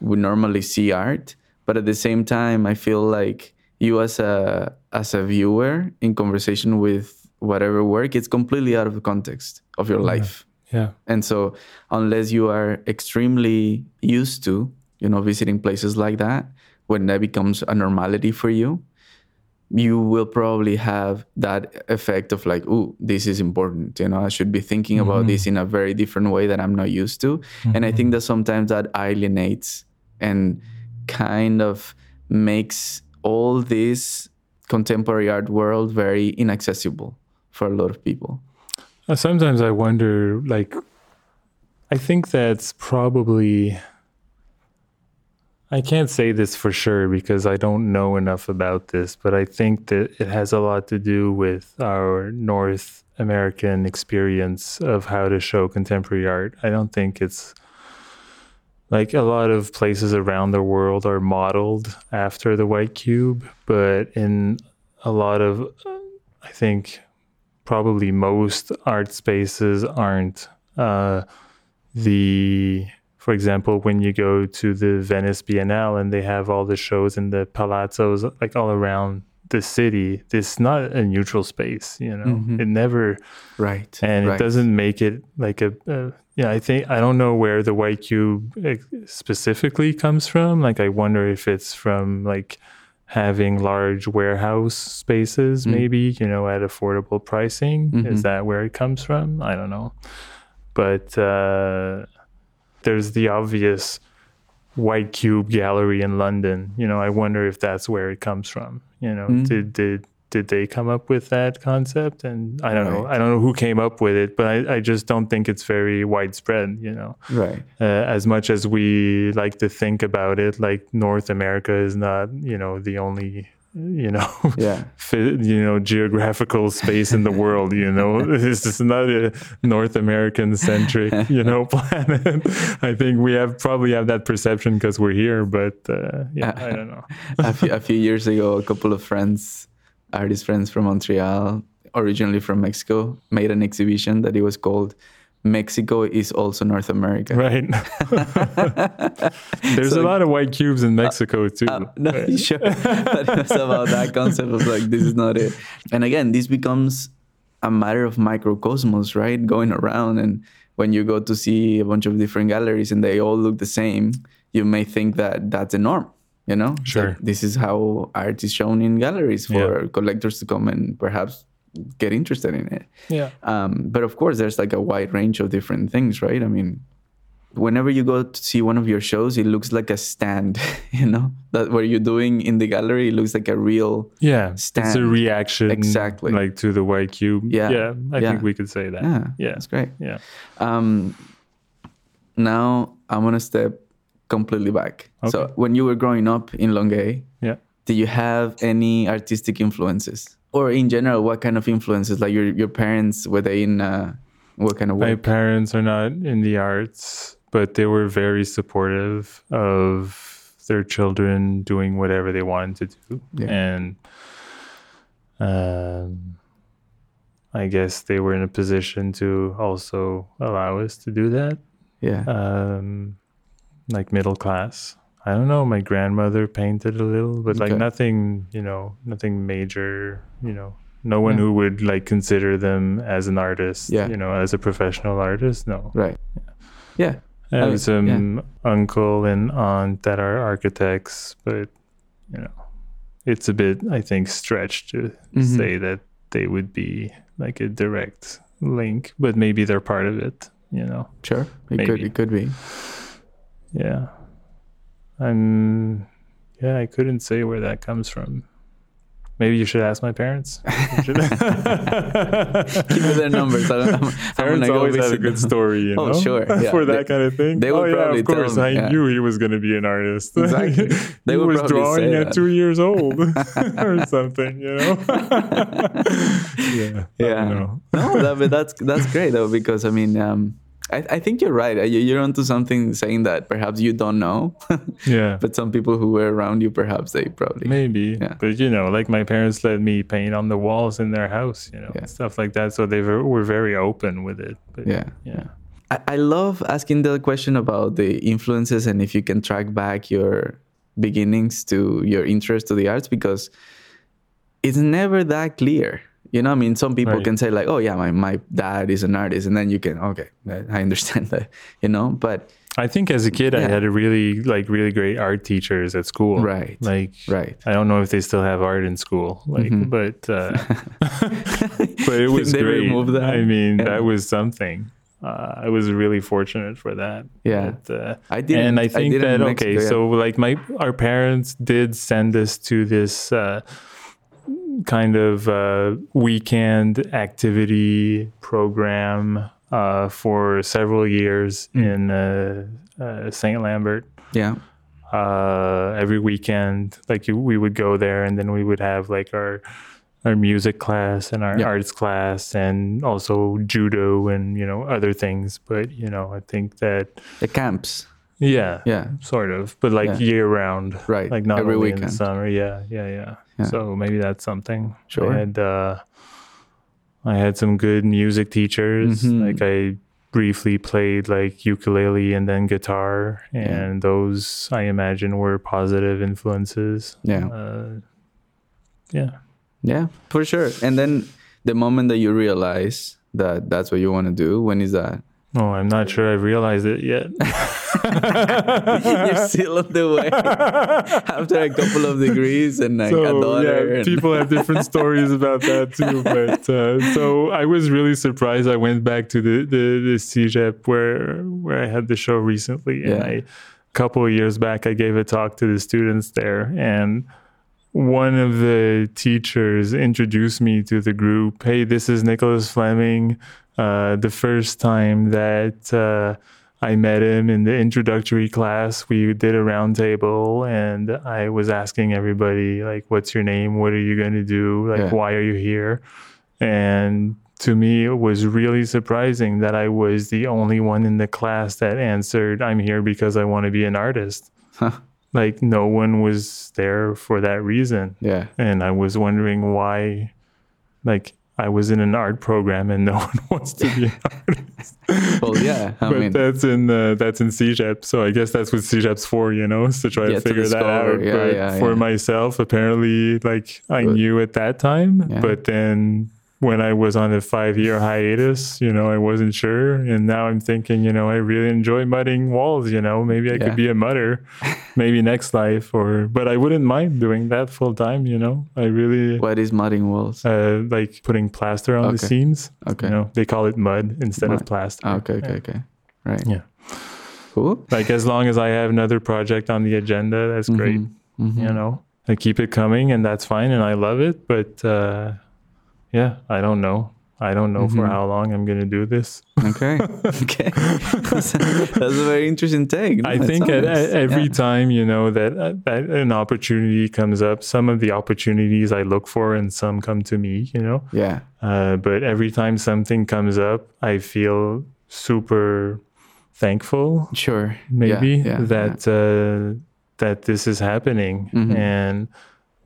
we normally see art, but at the same time, I feel like you as a as a viewer in conversation with whatever work, it's completely out of the context of your life. Yeah And so, unless you are extremely used to, you know, visiting places like that, when that becomes a normality for you, you will probably have that effect of like, oh, this is important. You know, I should be thinking mm-hmm. about this in a very different way that I'm not used to. Mm-hmm. And I think mm-hmm. that sometimes that alienates and kind of makes all this contemporary art world very inaccessible for a lot of people. Uh, sometimes I wonder, like, I think that's probably I can't say this for sure because I don't know enough about this, but I think that it has a lot to do with our North American experience of how to show contemporary art. I don't think it's like a lot of places around the world are modeled after the white cube, but in a lot of, I think, probably most art spaces aren't uh, the for example, when you go to the Venice Biennale and they have all the shows in the palazzos like all around the city, it's not a neutral space, you know. Mm-hmm. It never right, and right. it doesn't make it like a, a yeah. I think I don't know where the white cube specifically comes from. Like I wonder if it's from like having large warehouse spaces, mm maybe you know, at affordable pricing. Mm-hmm. Is that where it comes from? I don't know, but. uh there's the obvious white cube gallery in London. You know, I wonder if that's where it comes from. You know, mm-hmm. did did did they come up with that concept? And I don't right. know. I don't know who came up with it, but I, I just don't think it's very widespread. You know, right? Uh, as much as we like to think about it, like North America is not, you know, the only you know, yeah, you know, geographical space in the world. You know, this is not a North American centric, you know, planet. I think we have probably have that perception because we're here, but uh, yeah, I don't know. a, few, a few years ago, a couple of friends, artist friends from Montreal, originally from Mexico, made an exhibition that it was called Mexico is also North America. Right. There's so, a lot of white cubes in Mexico uh, too. Uh, no, right. sure. but it's about that concept of like this is not it. And again, this becomes a matter of microcosmos, right? Going around and when you go to see a bunch of different galleries and they all look the same, you may think that that's a norm. You know, sure. Like this is how art is shown in galleries for yeah. collectors to come and perhaps get interested in it. Yeah. Um, but of course, there's like a wide range of different things, right? I mean, whenever you go to see one of your shows, it looks like a stand, you know, that what you're doing in the gallery, it looks like a real yeah stand. It's a reaction, exactly, like to the white cube. Yeah, yeah, I yeah. think we could say that. Yeah, yeah, that's great. Yeah. Um, now I'm gonna step completely back. Okay. So when you were growing up in Longueuil, yeah, did you have any artistic influences? or in general, what kind of influences? Like your your parents were they in uh, what kind of work? My parents are not in the arts, but they were very supportive of their children doing whatever they wanted to do, yeah. and um, I guess they were in a position to also allow us to do that. Yeah, um, like middle class. I don't know. My grandmother painted a little, but okay. like nothing, you know, nothing major. You know, no one yeah. who would like consider them as an artist. Yeah. You know, as a professional artist. No. Right. Yeah. yeah. I have some yeah. uncle and aunt that are architects, but you know, it's a bit, I think, stretched to mm-hmm. say that they would be like a direct link, but maybe they're part of it. You know. Sure. It maybe. could. It could be. Yeah. I'm, yeah, I couldn't say where that comes from. Maybe you should ask my parents. Give me their numbers. I don't, I'm, parents I'm always have a good story, you oh, sure, yeah. for that they, kind of thing. They would oh, probably yeah, of course. Them, I yeah. knew he was going to be an artist. Exactly. They he was drawing at that. two years old or something, you know. yeah. Yeah. No, that, that's that's great though because I mean. Um, I, I, think you're right. Uh, you're onto something saying that perhaps you don't know. yeah. But some people who were around you, perhaps they probably. Maybe. Yeah. But, you know, like my parents let me paint on the walls in their house, you know, yeah. stuff like that. So they were very open with it. But, yeah. Yeah. I, I love asking the question about the influences and if you can track back your beginnings to your interest to the arts because it's never that clear you know, I mean, some people right. can say like, "Oh yeah, my my dad is an artist," and then you can, okay, I understand that, you know. But I think as a kid, I had a really like really great art teachers at school. Right. Like Right. I don't know if they still have art in school, like, Mhm. but uh, but it was They great. removed that? I mean, Yeah. that was something. Uh, I was really fortunate for that. Yeah. But, uh, I did. and I think that okay, so so like my our parents did send us to this uh, kind of uh, weekend activity program uh, for several years Mm. in uh, uh, Saint Lambert. yeah, Uh, every weekend, like you, we would go there, and then we would have like our our music class and our Yeah. arts class, and also judo and you know other things. But you know, I think that the camps. Yeah, Yeah, sort of, but like Yeah. year round, Right. Like not Every only in the weekend. summer. Yeah, yeah, yeah, Yeah. So maybe that's something. Sure. I had uh, I had some good music teachers. Mhm. Like I briefly played like ukulele and then guitar, Yeah. and those I imagine were positive influences. Yeah. Uh, yeah. yeah, for sure. And then the moment that you realize that that's what you want to do, when is that? Oh, I'm not sure I've realized it yet. You're still on the way after a couple of degrees and like a daughter. yeah, and- people have different stories about that too. But uh, so I was really surprised. I went back to the the, the CEGEP where where I had the show recently, and Yeah. I, a couple of years back, I gave a talk to the students there, and one of the teachers introduced me to the group. Hey, this is Nicholas Fleming. Uh, the first time that uh, I met him in the introductory class, we did a roundtable, and I was asking everybody like, "What's your name? What are you going to do? Like, Yeah. why are you here?" And to me, it was really surprising that I was the only one in the class that answered, "I'm here because I want to be an artist." Huh. Like, no one was there for that reason yeah, and I was wondering why, like, I was in an art program and no one wants to be an artist. well, yeah. I but mean, that's in uh, that's in CEGEP, so I guess that's what CEGEP's for, you know, is to try to to figure that discover. out. Yeah, but yeah, for yeah. myself, apparently, like I But- knew at that time, but then when I was on a five year hiatus, you know, I wasn't sure, and now I'm thinking, you know, I really enjoy mudding walls. You know, maybe I Yeah. could be a mudder, maybe next life, or but I wouldn't mind doing that full time. You know, I really what is mudding walls? uh, like putting plaster on the seams. Okay. You know, they call it mud instead of plaster. Okay, okay, Yeah. okay. Right. Yeah. Cool. Like as long as I have another project on the agenda, that's great. Mhm, mhm. You know, I keep it coming, and that's fine, and I love it. But uh, yeah, I don't know. I don't know for Mhm. how long I'm going to do this. Okay. Okay. that's, a, that's a very interesting take. No, I think at, at every Yeah. time you know that uh, that an opportunity comes up, some of the opportunities I look for, and some come to me. You know, Yeah. uh, but every time something comes up, I feel super thankful Sure. maybe Yeah, yeah, that uh, that this is happening Mhm. and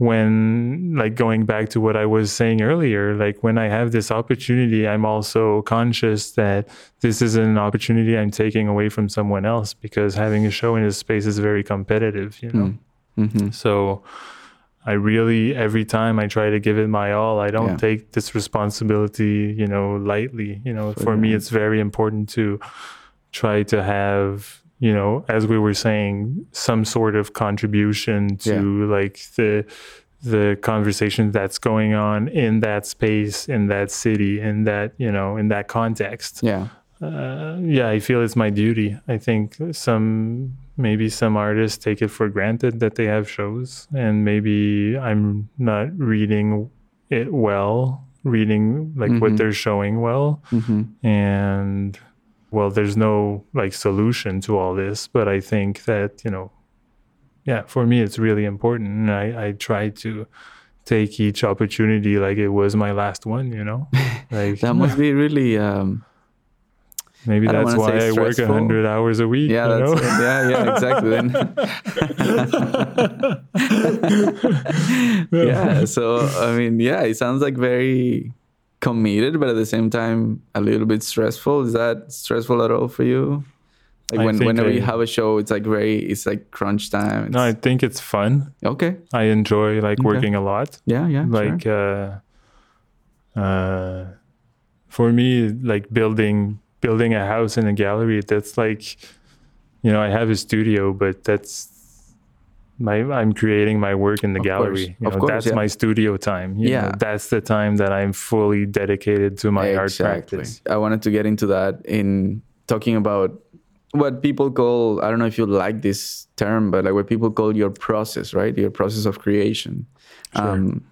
when like going back to what i was saying earlier like when i have this opportunity i'm also conscious that this is an opportunity i'm taking away from someone else because having a show in this space is very competitive you know Mm. Mhm. so I really every time I try to give it my all. I don't Yeah. take this responsibility, you know, lightly. You know, For for me it's very important to try to have, you know, as we were saying, some sort of contribution to like the the conversation that's going on in that space, in that city, in that, you know, in that context Yeah. uh, yeah, I feel it's my duty. I think some maybe some artists take it for granted that they have shows, and maybe I'm not reading it well, reading like Mhm. what they're showing well, hmm and well, there's no like solution to all this, but I think that you know, yeah, for me it's really important, and I I try to take each opportunity like it was my last one, you know, like That must be really. Um, Maybe that's why I work stressful. hundred hours a week. yeah. you That's know? Yeah. Yeah. Exactly. Yeah. So I mean, yeah, it sounds like very committed, but at the same time a little bit stressful. Is that stressful at all for you? Like when whenever you have a show, it's like very, it's like crunch time. no, I think it's fun. okay. I enjoy like Okay. working a lot. Yeah. Yeah. like uh, uh, for me, like building building a house in a gallery. That's like you know, I have a studio, but that's my I'm creating my work in the Of gallery. course. You Of course, that's yeah. my studio time. you Yeah. know, that's the time that I'm fully dedicated to my art practice. I wanted to get into that in talking about what people call I don't know if you like this term, but like what people call your process, right? Your process of creation. Um,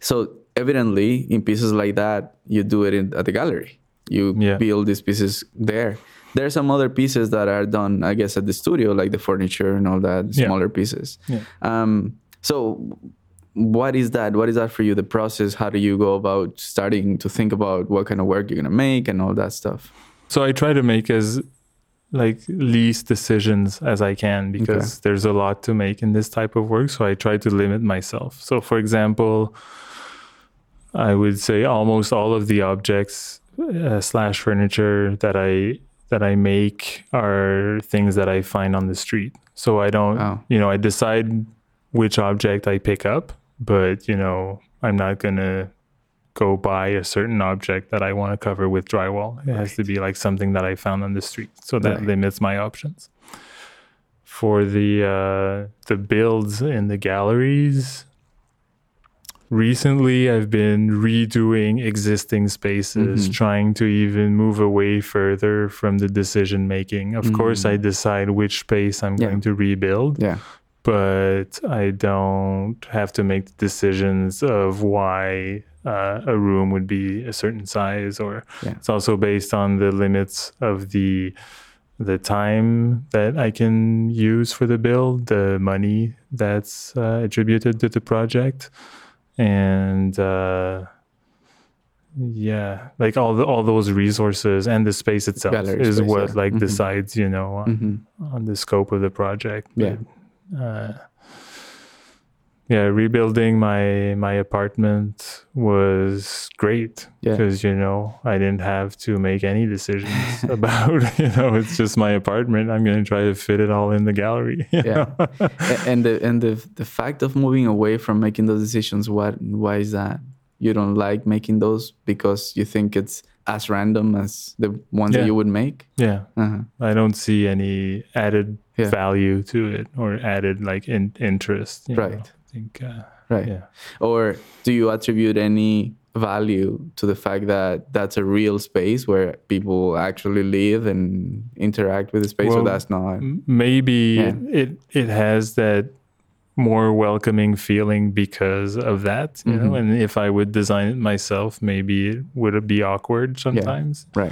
so evidently, in pieces like that, you do it in, at the gallery. You Yeah. build these pieces there. There are some other pieces that are done, I guess, at the studio, like the furniture and all that, Yeah. smaller pieces. Yeah. Um, so, what is that? What is that for you? The process? How do you go about starting to think about what kind of work you're gonna make and all that stuff? So I try to make as like least decisions as I can because there's a lot to make in this type of work. So I try to limit myself. So for example, I would say almost all of the objects uh, slash furniture that I that I make are things that I find on the street. So I don't, Oh. you know, I decide which object I pick up, but you know, I'm not gonna go buy a certain object that I want to cover with drywall. It has to be like something that I found on the street. So that Right. limits my options. For the uh, the builds in the galleries, recently I've been redoing existing spaces, Mhm. trying to even move away further from the decision making. Of course, Mhm. I decide which space I'm Yeah. going to rebuild Yeah, but I don't have to make the decisions of why uh, a room would be a certain size, or Yeah. it's also based on the limits of the the time that I can use for the build, the money that's uh, attributed to the project, and uh, yeah, like all the all those resources and the space itself Gallery is space, what yeah. like Mhm. decides, you know, on, hmm on the scope of the project. Yeah. But, uh, yeah, rebuilding my my apartment was great Yeah. because you know I didn't have to make any decisions about you know it's just my apartment. I'm gonna try to fit it all in the gallery. Yeah. and the and the the fact of moving away from making those decisions, what why is that? You don't like making those because you think it's as random as the ones that you would make. yeah, Uh-huh. I don't see any added Yeah. value to it or added like in, interest. you know. Right. Think uh, Right. yeah. Or do you attribute any value to the fact that that's a real space where people actually live and interact with the space, or Well, that's not? Maybe Yeah. it it has that more welcoming feeling because of that you know Mhm. and if i would design it myself maybe it would be awkward sometimes Right.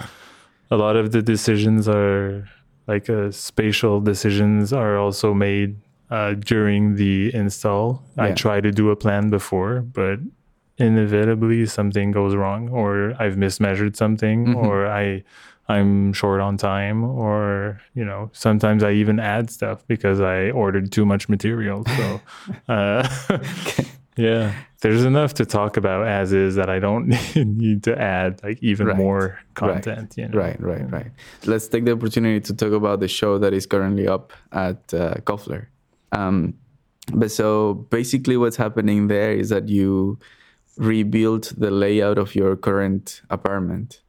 a lot of the decisions are like uh, spatial decisions are also made uh, during the install i try to do a plan before but inevitably something goes wrong or i've mismeasured something Mhm. or i i'm short on time or you know sometimes i even add stuff because i ordered too much material so uh, yeah there's enough to talk about as is that i don't need to add like even Right. more content you know Right, right, right. Let's take the opportunity to talk about the show that is currently up at uh, Koffler. Um, but so basically, what's happening there is that you rebuild the layout of your current apartment,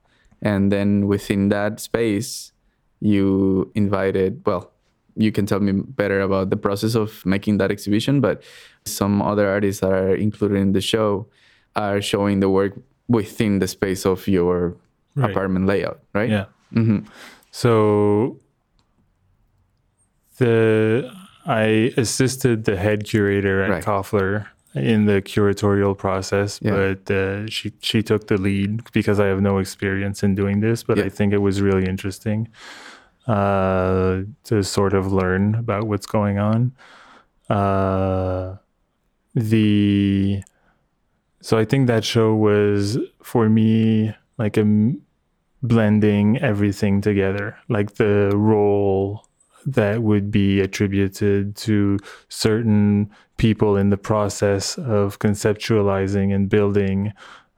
and then within that space, you invited. Well, you can tell me better about the process of making that exhibition, but some other artists that are included in the show are showing the work within the space of your Right. apartment layout, right? yeah hmm So the I assisted the head curator at Right. Koffler in the curatorial process, Yeah. but uh, she she took the lead because I have no experience in doing this, but Yeah. I think it was really interesting uh, to sort of learn about what's going on. Uh, the so I think that show was for me like a blending everything together, like the role that would be attributed to certain people in the process of conceptualizing and building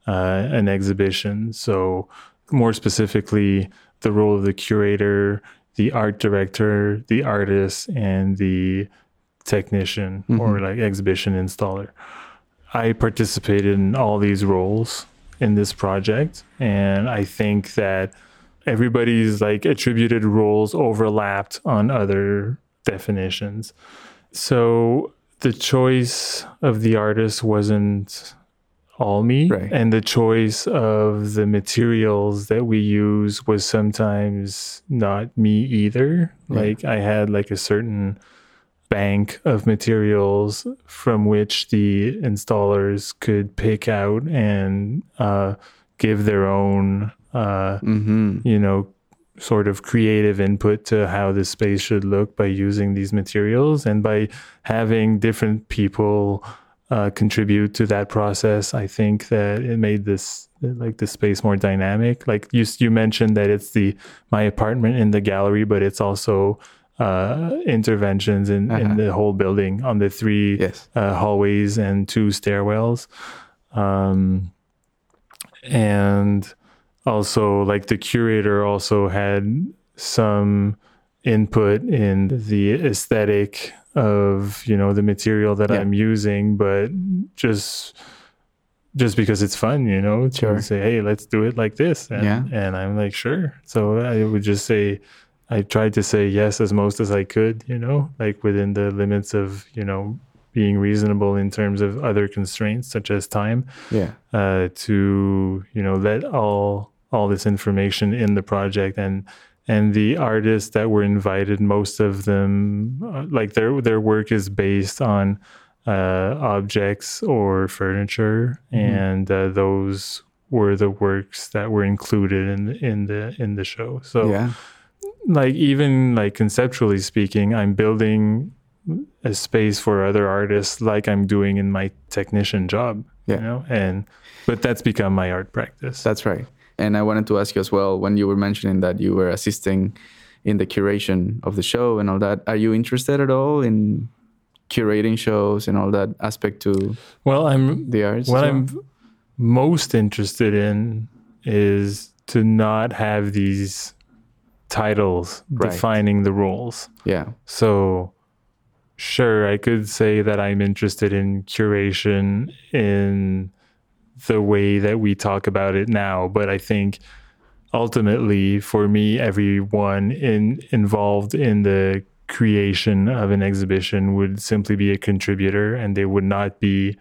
uh, an exhibition. So, more specifically, the role of the curator, the art director, the artist, and the technician or like exhibition installer. I participated in all these roles in this project, and I think that everybody's like attributed roles overlapped on other definitions. So the choice of the artist wasn't all me Right. and the choice of the materials that we use was sometimes not me either Yeah. like i had like a certain bank of materials from which the installers could pick out and uh, give their own uh, Mm-hmm. you know sort of creative input to how the space should look by using these materials and by having different people uh, contribute to that process i think that it made this like the space more dynamic like you you mentioned that it's the my apartment in the gallery but it's also uh, interventions in, Uh-huh. in the whole building on the three Yes. uh, hallways and two stairwells. Um, and also, like the curator also had some input in the aesthetic of you know the material that Yeah. I'm using, but just just because it's fun, you know, to Sure. say, hey, let's do it like this, and, Yeah. and I'm like, sure. So I would just say, I tried to say yes as most as I could, you know, like within the limits of, you know, being reasonable in terms of other constraints such as time, Yeah. uh, to, you know, let all all this information in the project and and the artists that were invited, most of them, uh, like their their work is based on uh, objects or furniture, and uh, those were the works that were included in in the in the show. So yeah. like even like conceptually speaking i'm building a space for other artists like i'm doing in my technician job Yeah. you know and but that's become my art practice That's right. And I wanted to ask you as well when you were mentioning that you were assisting in the curation of the show and all that. Are you interested at all in curating shows and all that aspect to well i'm the arts? what well? i'm most interested in is to not have these titles Right. defining the roles yeah. So, sure, I could say that I'm interested in curation in the way that we talk about it now, but I think ultimately, for me, everyone in involved in the creation of an exhibition would simply be a contributor, and they would not be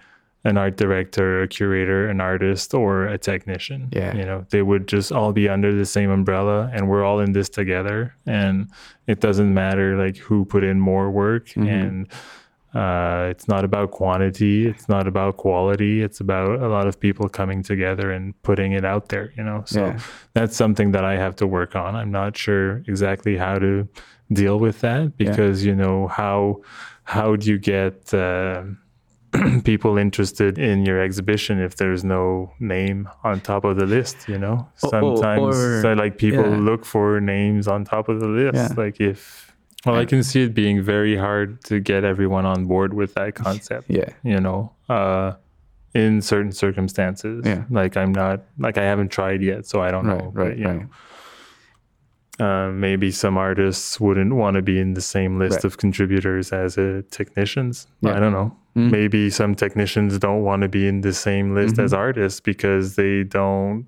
an art director, a curator, an artist, or a technician. Yeah. You know, they would just all be under the same umbrella and we're all in this together. And it doesn't matter like who put in more work. Mhm. And uh, it's not about quantity, it's not about quality. It's about a lot of people coming together and putting it out there, you know. So Yeah. that's something that I have to work on. I'm not sure exactly how to deal with that Yeah. because you know how how do you get uh, people interested in your exhibition if there's no name on top of the list you know O- o- sometimes or- so, like people yeah. look for names on top of the list Yeah. like if well i can see it being very hard to get everyone on board with that concept Yeah. you know uh in certain circumstances Yeah. like i'm not like i haven't tried yet so i don't Right. know but, Right. know, Right. uh, maybe some artists wouldn't want to be in the same list Right. of contributors as uh, technicians. Yeah. I don't know. Mm. Maybe some technicians don't want to be in the same list Mhm. as artists because they don't.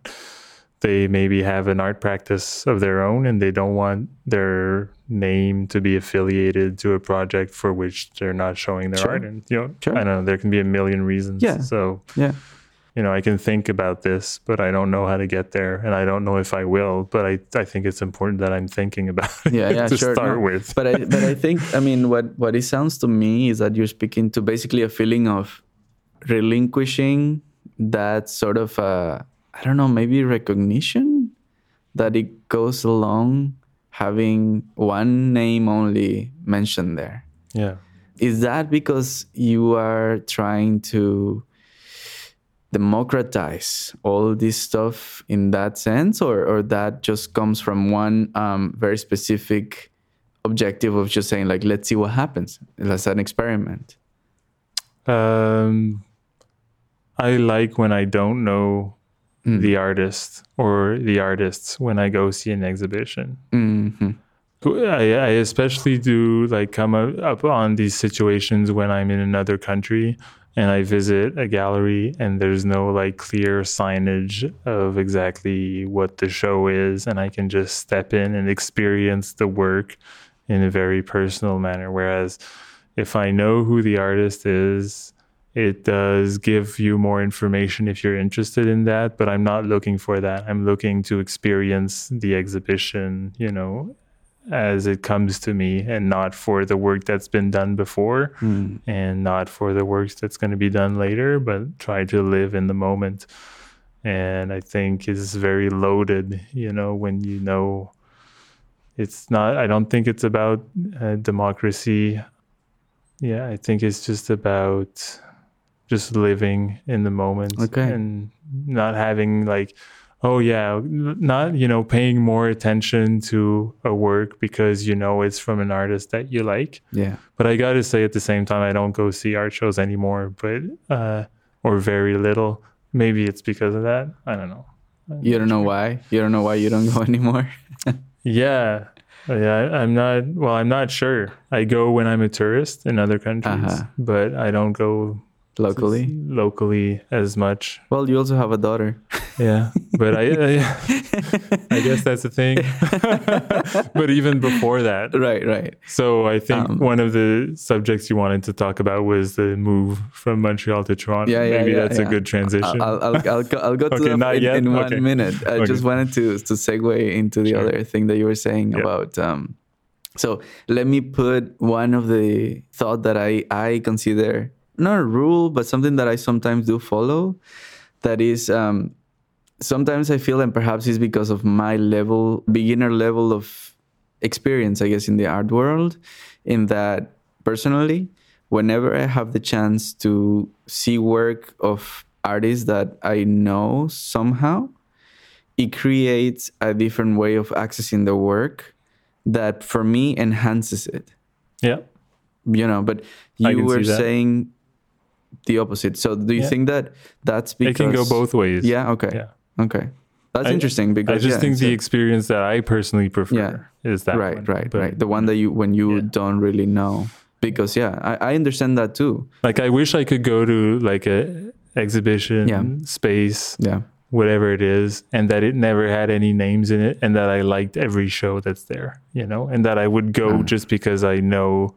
They maybe have an art practice of their own, and they don't want their name to be affiliated to a project for which they're not showing their Sure. art. And you know, Sure. I don't know. There can be a million reasons. Yeah. So Yeah. you know, I can think about this, but I don't know how to get there, and I don't know if I will. But I, I think it's important that I'm thinking about it Yeah, yeah, to sure. start no. with. but I but I think I mean what what it sounds to me is that you're speaking to basically a feeling of relinquishing that sort of uh, I don't know maybe recognition that it goes along having one name only mentioned there. yeah, Is that because you are trying to democratize all this stuff in that sense, or or that just comes from one um, very specific objective of just saying like, let's see what happens as an experiment. um, I like when I don't know Mm. the artist or the artists when I go see an exhibition. hmm I, I especially do like come up on these situations when I'm in another country and I visit a gallery and there's no like clear signage of exactly what the show is and I can just step in and experience the work in a very personal manner whereas if I know who the artist is it does give you more information if you're interested in that but I'm not looking for that. I'm looking to experience the exhibition you know as it comes to me and not for the work that's been done before mm. and not for the works that's going to be done later but try to live in the moment. And i think is very loaded you know when you know it's not i don't think it's about uh, democracy. Yeah i think it's just about just living in the moment okay. and not having like oh yeah not you know paying more attention to a work because you know it's from an artist that you like. Yeah. But i gotta say at the same time i don't go see art shows anymore but uh or very little. Maybe it's because of that. I don't know. I'm you don't know why? You don't know why you don't go anymore? Yeah. Yeah i'm not well i'm not sure. I go when i'm a tourist in other countries uh-huh. but i don't go locally locally as much well you also have a daughter yeah but i i, I guess that's the thing but even before that right right so i think um, one of the subjects you wanted to talk about was the move from montreal to toronto yeah, yeah maybe yeah, that's yeah. a good transition i'll, I'll, I'll go, I'll go to okay, that in, in, one okay. minute i okay. just wanted to to segue into the sure. other thing that you were saying yep. about um so let me put one of the thought that i i consider not a rule, but something that I sometimes do follow. That is, um, sometimes I feel, and perhaps it's because of my level, beginner level of experience, I guess, in the art world, in that personally, whenever I have the chance to see work of artists that I know somehow, it creates a different way of accessing the work that for me enhances it. Yeah. You know, but you were saying the opposite. So do you yeah. think that that's because it can go both ways? Yeah. Okay. Yeah. Okay. That's I, interesting because I just yeah, think the experience that I personally prefer yeah. is that right, one. right, but, right. The one that you when you don't really know because yeah, I, I understand that too. Like I wish I could go to like a exhibition space, yeah, whatever it is, and that it never had any names in it, and that I liked every show that's there, you know, and that I would go uh, just because I know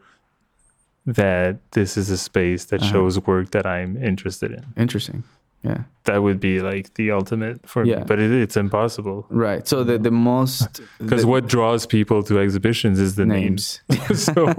that this is a space that uh-huh. shows work that I'm interested in. Interesting. Yeah. That would be like the ultimate for yeah. me, but it, it's impossible. Right. So the the most because what draws people to exhibitions is the names. names. so,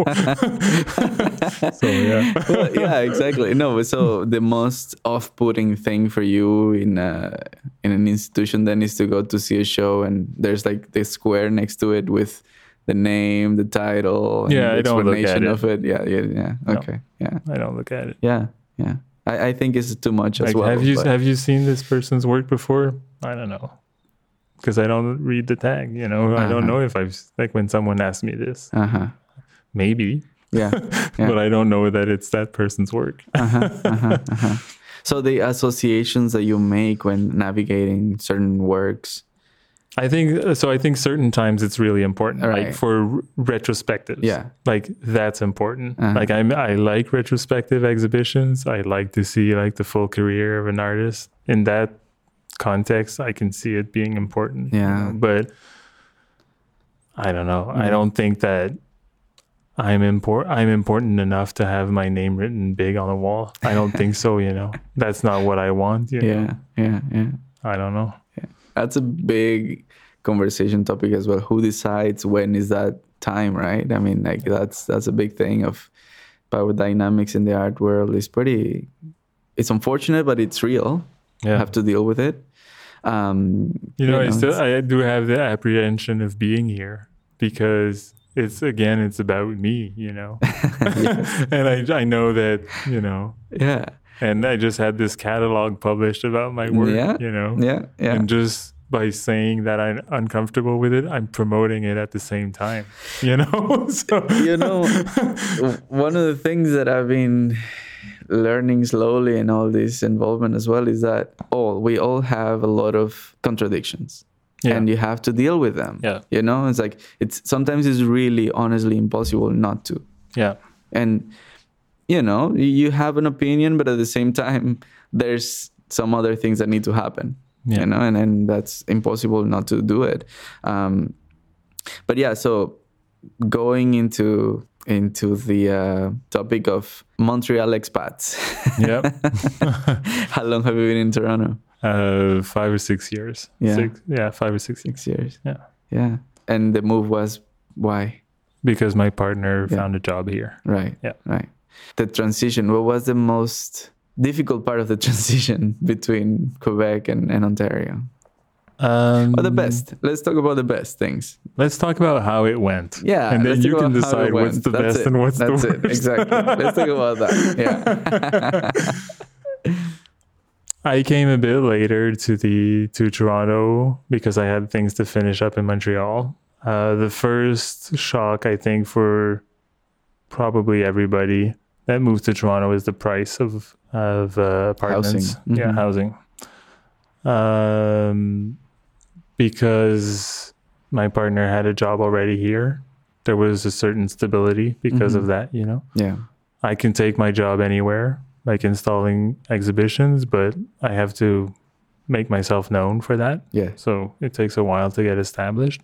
so yeah. Well, yeah, exactly. No, so the most off-putting thing for you in a, in an institution then is to go to see a show and there's like the square next to it with the name, the title, yeah, the explanation of it. Yeah, yeah, yeah. Okay, no, yeah. I don't look at it. Yeah, yeah. I, I think it's too much like, as well. Have you but... have you seen this person's work before? I don't know, because I don't read the tag. You know, uh-huh. I don't uh-huh. know if I've like when someone asks me this. Uh-huh. Maybe. Yeah. yeah. but I don't know that it's that person's work. uh-huh, uh-huh, uh-huh. So the associations that you make when navigating certain works I think so. I think certain times it's really important, right. like for retrospectives. Yeah, like that's important. Uh-huh. Like I, I like retrospective exhibitions. I like to see like the full career of an artist. In that context, I can see it being important. Yeah, you know? but I don't know. I don't think that I'm important. I'm important enough to have my name written big on the wall. I don't think so. You know, that's not what I want. yeah, know? yeah, yeah. I don't know that's a big conversation topic as well. Who decides when is that time, right? I mean, like that's that's a big thing of power dynamics in the art world. It's pretty. It's unfortunate, but it's real. Yeah, have to deal with it. Um, you know, you know I still I do have the apprehension of being here because it's again it's about me, you know, and I I know that you know yeah and I just had this catalog published about my work. Yeah, you know. Yeah, yeah. And just by saying that I'm uncomfortable with it, I'm promoting it at the same time. You know. so. You know, one of the things that I've been learning slowly in all this involvement as well is that all we all have a lot of contradictions Yeah. and you have to deal with them. Yeah. You know, it's like it's sometimes it's really honestly impossible not to. Yeah. And you know, you have an opinion, but at the same time, there's some other things that need to happen. Yeah. You know, and then that's impossible not to do it. Um, but yeah, so going into into the uh, topic of Montreal expats. Yeah. How long have you been in Toronto? uh, five or six years. Yeah. Six, yeah, five or six years. Six years. Yeah. Yeah. And the move was why? Because my partner Yeah. found a job here. Right. Yeah. Right. The transition. What was the most difficult part of the transition between Quebec and, and Ontario? Um, Or the best? Let's talk about the best things. Let's talk about how it went. Yeah. And then you can about how it decide what's the That's best it. and what's the That's worst. it. Exactly. Let's talk about that. Yeah. I came a bit later to the to Toronto because I had things to finish up in Montreal. Uh, the first shock, I think, for probably everybody that moved to Toronto is the price of of uh, apartments. Housing. Yeah, Mhm. housing. Um, because my partner had a job already here, there was a certain stability because Mhm. of that. You know. yeah. I can take my job anywhere, like installing exhibitions, but I have to make myself known for that. Yeah. So it takes a while to get established.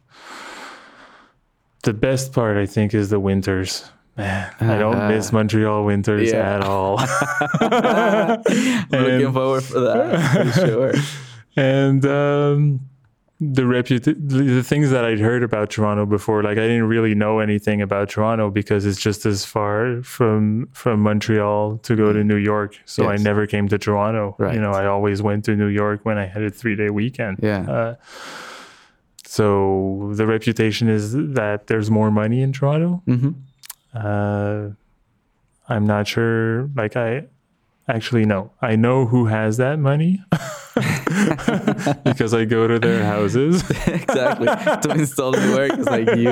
The best part, I think, is the winters. Man, I don't miss Montreal winters Yeah. at all. Looking And- forward for that for sure. and um, the reputa- the things that I'd heard about Toronto before, like I didn't really know anything about Toronto because it's just as far from from Montreal to go to New York. So I never came to Toronto. Right. You know, I always went to New York when I had a three day weekend. Yeah. Uh, so the reputation is that there's more money in Toronto. hmm Uh, I'm not sure. Like I actually no, I know who has that money because I go to their houses. exactly. To install the work, it's like you,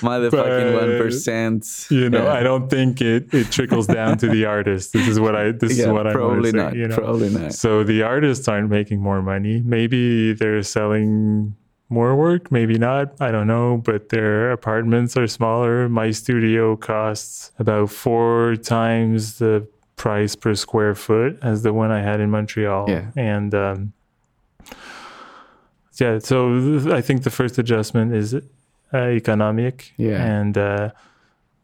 motherfucking one percent. You know, I don't think it it trickles down to the artist. This is what I this yeah, is what I'm probably not. You know? Probably not. So the artists aren't making more money. Maybe they're selling more work, maybe not. I don't know, but their apartments are smaller. My studio costs about four times the price per square foot as the one I had in Montreal. Yeah. And um, yeah, so th- I think the first adjustment is uh, economic. Yeah. And uh,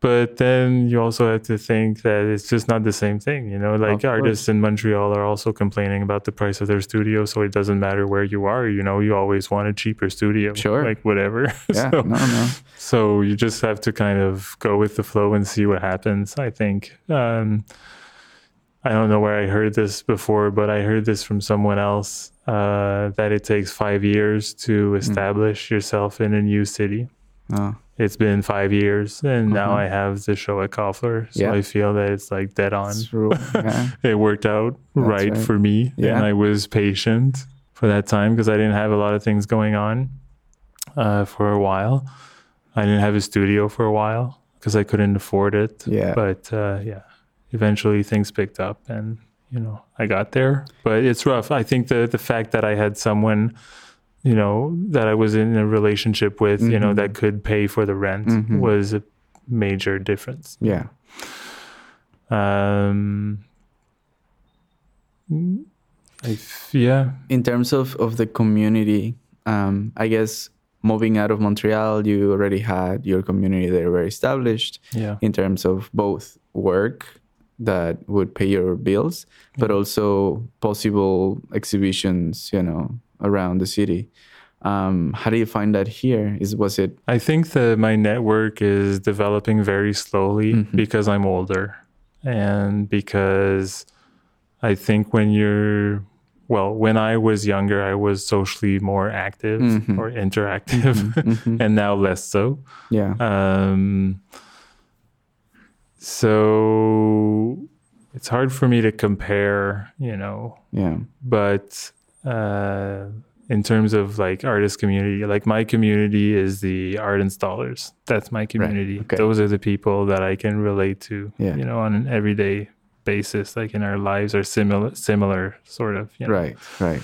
but then you also have to think that it's just not the same thing, you know. Like artists in Montreal are also complaining about the price of their studio, so it doesn't matter where you are. You know, you always want a cheaper studio, Sure. like whatever. Yeah. so, no, no. so you just have to kind of go with the flow and see what happens. I think. Um, I don't know where I heard this before, but I heard this from someone else uh, that it takes five years Hmm. to establish yourself in a new city No. It's been five years and now Mhm. I have the show at Koffler. So Yeah. I feel that it's like dead on. True. Yeah. It worked out right, right. for me. Yeah. And I was patient for that time because I didn't have a lot of things going on uh, for a while. I didn't have a studio for a while because I couldn't afford it. Yeah. But uh, yeah, eventually things picked up and, you know, I got there. But it's rough. I think the, the fact that I had someone you know that I was in a relationship with, you know, that could pay for the rent Mhm. was a major difference. Yeah. Um, I yeah, In terms of, of the community, um, I guess moving out of Montreal, you already had your community there very established yeah, in terms of both work that would pay your bills, but also possible exhibitions, you know, around the city. Um, how do you find that here? Is was it I think that my network is developing very slowly Mhm. because I'm older and because I think when you're well, when I was younger, I was socially more active Mhm. or interactive, Mhm. and now less so. yeah Um, so it's hard for me to compare, you know, yeah but uh, in terms of like artist community, like my community is the art installers. That's my community. okay. Those are the people that I can relate to, Yeah. you know, on an everyday basis. Like in our lives are similar, similar sort of. You know. right right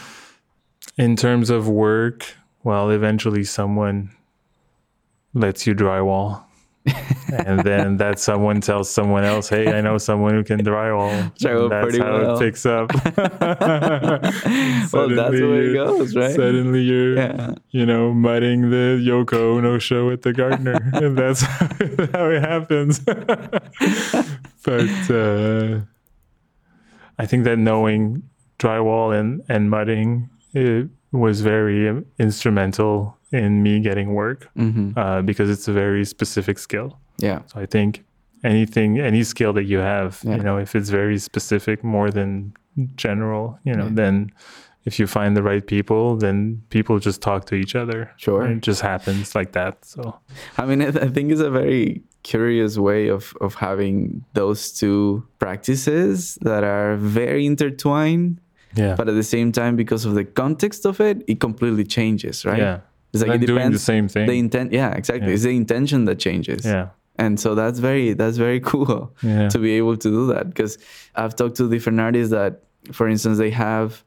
In terms of work, well, eventually someone lets you drywall. And then that someone tells someone else, "Hey, I know someone who can drywall." Drywall that's pretty how well. it picks up. well, that's the way it goes, right? Suddenly, you're, Yeah. you know, mudding the Yoko Ono show at the Gardiner, and that's how it happens. but uh, I think that knowing drywall and and mudding it was very instrumental in me getting work hmm uh, because it's a very specific skill. Yeah. So I think anything, any skill that you have, Yeah. you know, if it's very specific more than general, you know, Yeah. then if you find the right people, then people just talk to each other. Sure. It just happens like that. So I mean, I I think it's a very curious way of, of having those two practices that are very intertwined, yeah. but at the same time, because of the context of it, it completely changes, right? Yeah. It's like it doing the same thing. The intent, yeah, exactly. Yeah. It's the intention that changes, yeah. and so that's very that's very cool Yeah. to be able to do that. Because I've talked to different artists that, for instance, they have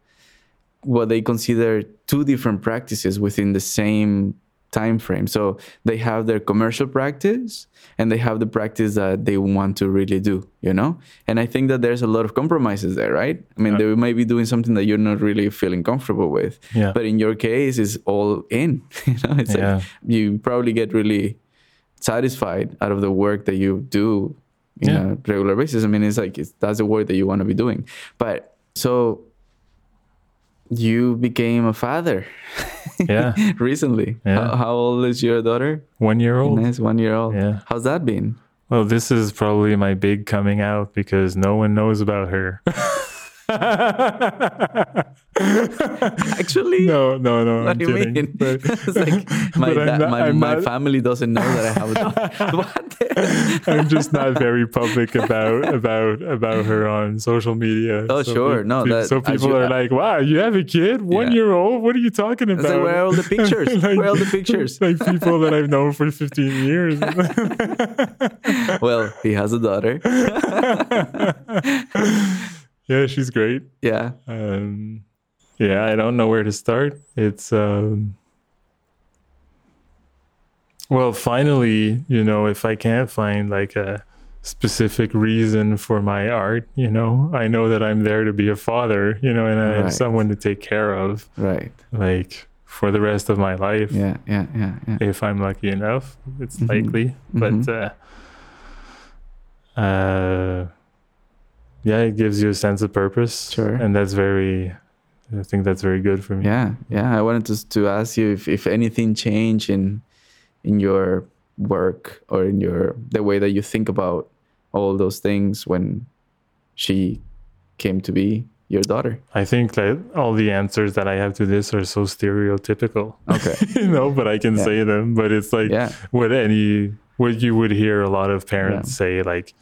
what they consider two different practices within the same time frame. So they have their commercial practice and they have the practice that they want to really do, you know? And I think that there's a lot of compromises there, right? I mean, Yeah. they might be doing something that you're not really feeling comfortable with. Yeah. But in your case, it's all in. You know, it's Yeah. like you probably get really satisfied out of the work that you do in Yeah. a regular basis. I mean, it's like it's, that's the work that you want to be doing. But so you became a father Yeah. recently. Yeah. How, how old is your daughter? One year old. Nice, one year old. Yeah. How's that been? Well, this is probably my big coming out because no one knows about her. Actually, no, no, no. what I'm do you kidding. mean? But- it's like my, da- not- my, my not- family doesn't know that I have a daughter. what? I'm just not very public about about about her on social media. Oh, sure. pe- No, that- so people should- are like, "Wow, you have a kid, one Yeah. year old? What are you talking about? Like, where are all the pictures? Like- where are all the pictures? like people that I've known for 15 years. well, he has a daughter. Yeah, she's great. Yeah. Um, yeah, I don't know where to start. It's um, well, finally, you know, if I can't find like a specific reason for my art, you know, I know that I'm there to be a father, you know, and I have someone to take care of, Right. like for the rest of my life. Yeah. Yeah. Yeah. Yeah. If I'm lucky enough, it's Mhm. likely. But uh, uh, yeah, it gives you a sense of purpose, Sure. and that's very. I think that's very good for me. Yeah, yeah. I wanted to to ask you if, if anything changed in in your work or in your the way that you think about all those things when she came to be your daughter. I think that all the answers that I have to this are so stereotypical, Okay. you know, but I can Yeah. say them. But it's like yeah. what any what you would hear a lot of parents say, like,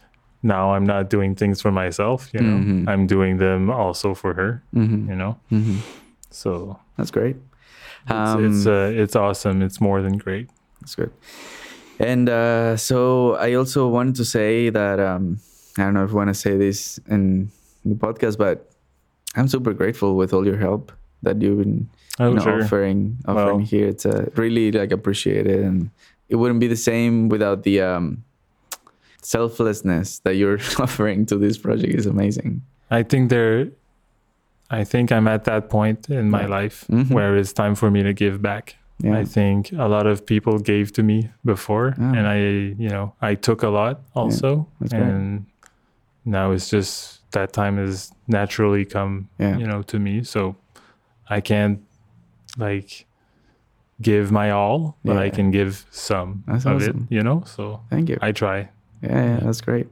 now I'm not doing things for myself, you know, Mhm. I'm doing them also for her, hmm you know. hmm So That's great. it's Um, it's, uh, it's awesome. It's more than great. That's good. And uh, so I also wanted to say that um, I don't know if I want to say this in the podcast, but I'm super grateful with all your help that you've been Oh, you know, sure. offering offering Well- here. It's uh, really like appreciated, and it wouldn't be the same without the um, selflessness that you're offering to this project. is amazing. I think there, I think I'm at that point in my Yeah. life Mhm. where it's time for me to give back. Yeah, I think a lot of people gave to me before, Oh. and I, you know, I took a lot also, great. and now it's just that time has naturally come, Yeah. you know, to me. So I can't like give my all, but I can give some That's of awesome. it, you know. So thank you. I try. Yeah, yeah, that's great.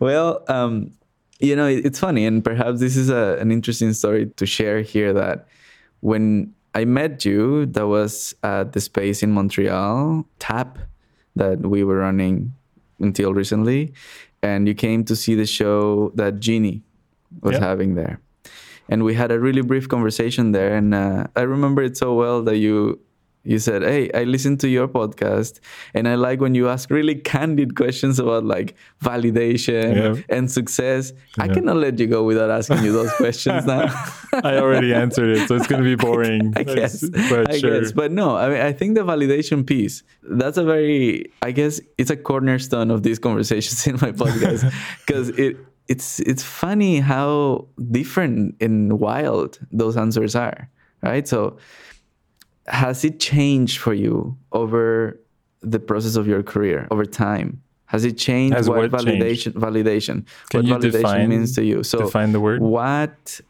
Well, um, you know, it- it's funny, and perhaps this is a, an interesting story to share here. That when I met you, that was at the space in Montreal, TAP, that we were running until recently, and you came to see the show that Jeannie was Yeah. having there. And we had a really brief conversation there, and uh, I remember it so well that you You said, "Hey, I listened to your podcast, and I like when you ask really candid questions about like validation Yeah. and success. I cannot let you go without asking you those questions now." I already answered it, so it's going to be boring. I guess, but I sure. guess, but no. I mean, I think the validation piece that's a very, I guess, it's a cornerstone of these conversations in my podcast because it it's it's funny how different and wild those answers are, right? So, has it changed for you over the process of your career over time? Has it changed Has what, what validation validation Can what validation define- means to you? So define the word? what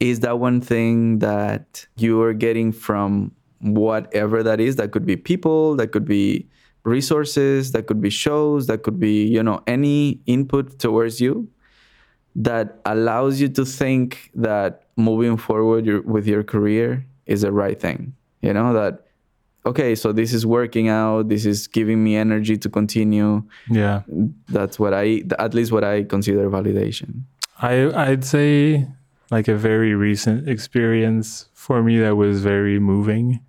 is that one thing that you are getting from whatever that is? That could be people, that could be resources, that could be shows, that could be, you know, any input towards you that allows you to think that moving forward your, with your career is the right thing. You know, that, okay, so this is working out, this is giving me energy to continue. Yeah. That's what I, at least what I consider validation. I I'd say like a very recent experience for me that was very moving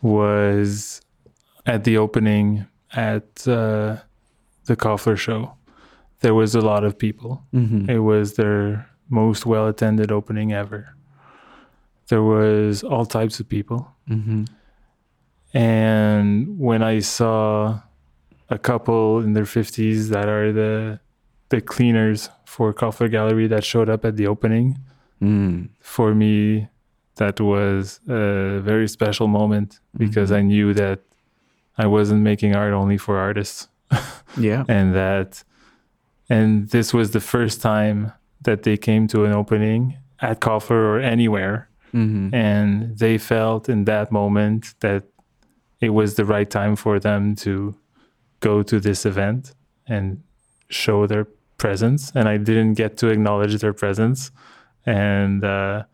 was at the opening at uh, the Koffler show. There was a lot of people. Mm-hmm. It was their most well attended opening ever. There was all types of people. Mm-hmm. And when I saw a couple in their 50s that are the the cleaners for Koffler Gallery that showed up at the opening, Mm. for me, that was a very special moment because Mhm. I knew that I wasn't making art only for artists Yeah. and that and this was the first time that they came to an opening at Koffler or anywhere Mm-hmm. and they felt in that moment that it was the right time for them to go to this event and show their presence and i didn't get to acknowledge their presence and uh,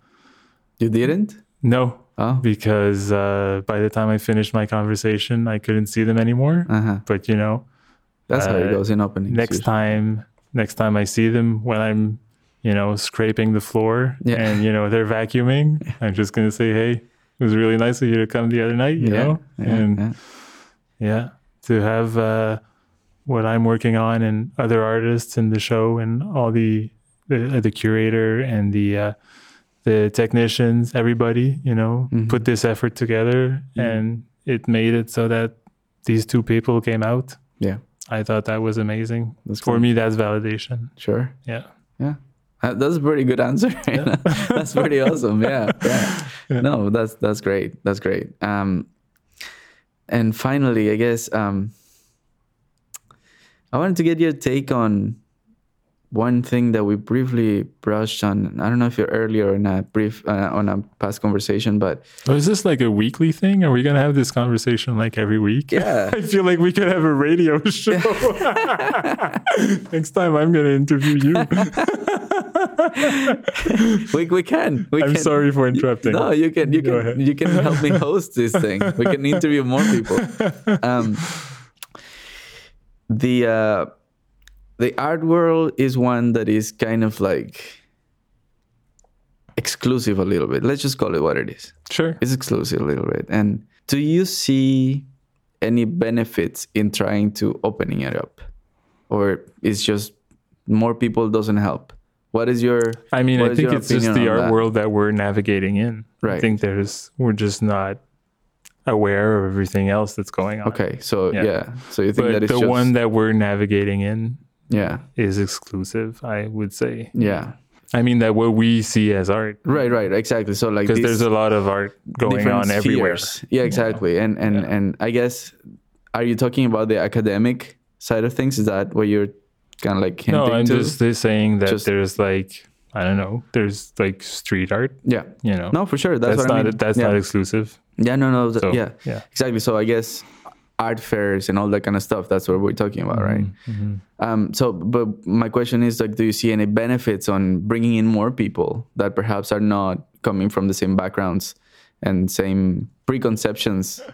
You didn't? no Oh. because uh, by the time i finished my conversation i couldn't see them anymore Uh huh. but you know That's how it Uh, goes in openings. next usually. time next time i see them when i'm you know scraping the floor Yeah. and you know they're vacuuming i'm just gonna say hey it was really nice of you to come the other night you yeah. know Yeah. and yeah. to have uh, what i'm working on and other artists in the show and all the the, the curator and the uh, the technicians everybody you know Mhm. put this effort together Mhm. and it made it so that these two people came out Yeah. i thought that was amazing That's for cool. me that's validation Sure. yeah Yeah. Uh, That's a pretty good answer. that's pretty awesome. Yeah. Yeah. Yeah. No, that's that's great. That's great. Um, and finally, I guess um, I wanted to get your take on one thing that we briefly brushed on. I don't know if you're earlier in a brief uh, on a past conversation, but oh, is this like a weekly thing are we gonna have this conversation like every week yeah, I feel like we could have a radio show. Next time I'm going to interview you. we we can. We I'm can. sorry for interrupting. No, you can you Go can ahead. you can help me host this thing. We can interview more people. Um, the uh, the art world is one that is kind of like exclusive a little bit. Let's just call it what it is. Sure. It's exclusive a little bit. And do you see any benefits in trying to opening it up, or it's just more people doesn't help? What is your I mean, I think it's just the art that? world that we're navigating in. I think there's, we're just not aware of everything else that's going on. okay? So yeah, Yeah. so you think But that the just one that we're navigating in yeah, is exclusive, I would say. yeah. I mean, that what we see as art. Right, right, exactly. So like Because there's a lot of art going on everywhere. Yeah, exactly. And and Yeah. and I guess are you talking about the academic side of things? Is that what you're kind of like hinting No, I'm to? just saying that Just- there's like, I don't know, there's like street art, yeah. you know. No, for sure. That's, that's what I not mean. that's yeah. not exclusive. yeah, no, no. So yeah, yeah. exactly. So I guess art fairs and all that kind of stuff. That's what we're talking about, right? Mhm. Um, so, but my question is like, do you see any benefits on bringing in more people that perhaps are not coming from the same backgrounds and same preconceptions?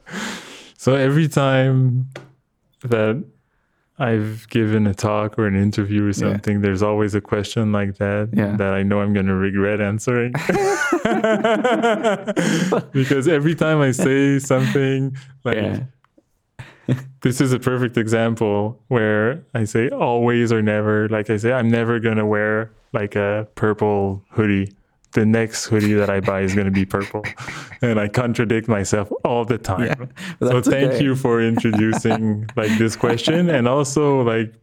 So every time that I've given a talk or an interview or something, there's always a question like that Yeah. that I know I'm going to regret answering. because every time I say something like, Yeah. This is a perfect example where I say always or never. Like I say, I'm never going to wear like a purple hoodie. The next hoodie that I buy is going to be purple. And I contradict myself all the time. Yeah, so thank okay. you for introducing like this question. And also like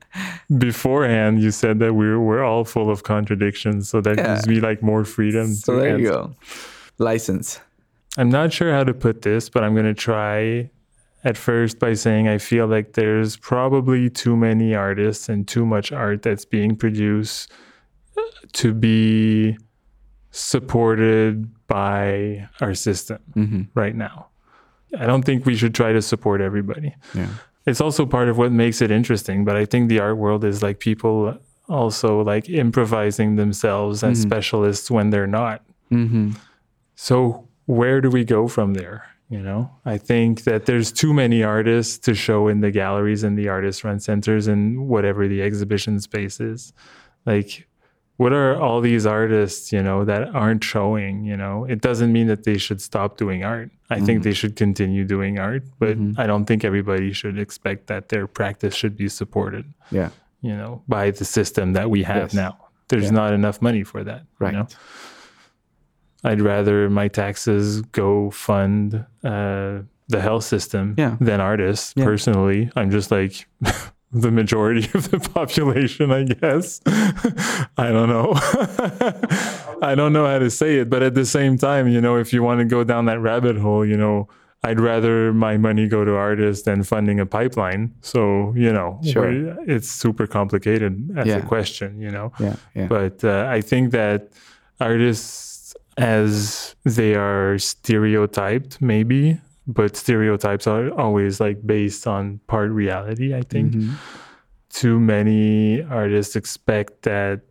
beforehand, you said that we're, we're all full of contradictions. So that Yeah. gives me like more freedom. So there you go. License. I'm not sure how to put this, but I'm going to try at first by saying I feel like there's probably too many artists and too much art that's being produced to be supported by our system hmm right now. I don't think we should try to support everybody. Yeah. It's also part of what makes it interesting, but I think the art world is like people also like improvising themselves as Mhm. specialists when they're not. hmm So where do we go from there? You know, I think that there's too many artists to show in the galleries and the artist run centers and whatever the exhibition space is. Like, what are all these artists, you know, that aren't showing? You know, it doesn't mean that they should stop doing art. I think mm-hmm. they should continue doing art, but mm-hmm. I don't think everybody should expect that their practice should be supported, Yeah. you know, by the system that we have Yes. now. There's Yeah. not enough money for that. Right. You know? I'd rather my taxes go fund uh, the health system Yeah. than artists. Yeah. Personally, I'm just like the majority of the population, I guess. I don't know. I don't know how to say it, but at the same time, you know, if you want to go down that rabbit hole, you know, I'd rather my money go to artists than funding a pipeline. So, you know, Sure. it's super complicated as Yeah. a question, you know Yeah. Yeah. but uh, I think that artists, as they are stereotyped, maybe, but stereotypes are always like based on part reality. I think Mhm. too many artists expect that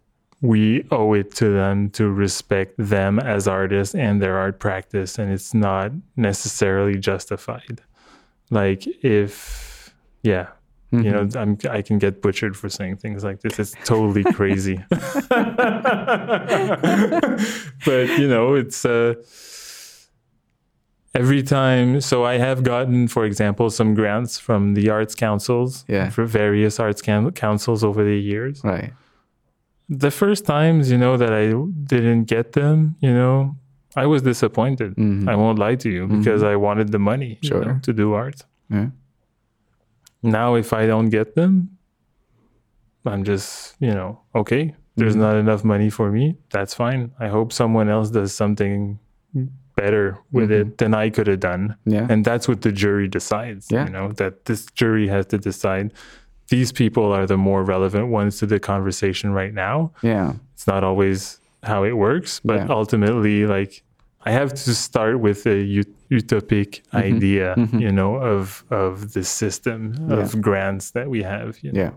we owe it to them to respect them as artists and their art practice, and it's not necessarily justified. Like if, yeah, you know i'm i can get butchered for saying things like this it's totally crazy but you know it's uh every time so i have gotten for example some grants from the arts councils Yeah. for various arts coun- councils over the years Right. the first times you know that i didn't get them you know i was disappointed Mhm. i won't lie to you because i wanted the money you know, to do art Yeah. Now if i don't get them i'm just you know okay there's Mhm. not enough money for me that's fine i hope someone else does something better with it than i could have done Yeah. and that's what the jury decides Yeah. you know that this jury has to decide these people are the more relevant ones to the conversation right now yeah. it's not always how it works but Yeah. ultimately like i have to start with a ut- utopic Mm-hmm. idea you know of of the system of grants that we have you know? Yeah.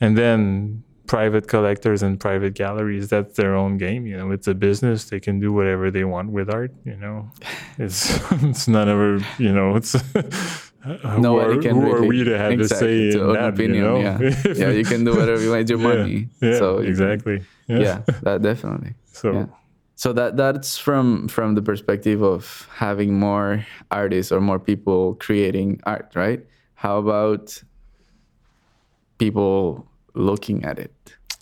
and then private collectors and private galleries that's their own game you know it's a business they can do whatever they want with art you know it's it's none of our you know it's who Nobody are, can who are we to have exactly, a say to in that opinion, you know yeah. Yeah, you can do whatever you want with your Yeah, money. yeah, So you can- exactly yeah, Yeah, that definitely. so Yeah. So that that's from from the perspective of having more artists or more people creating art, right? How about people looking at it,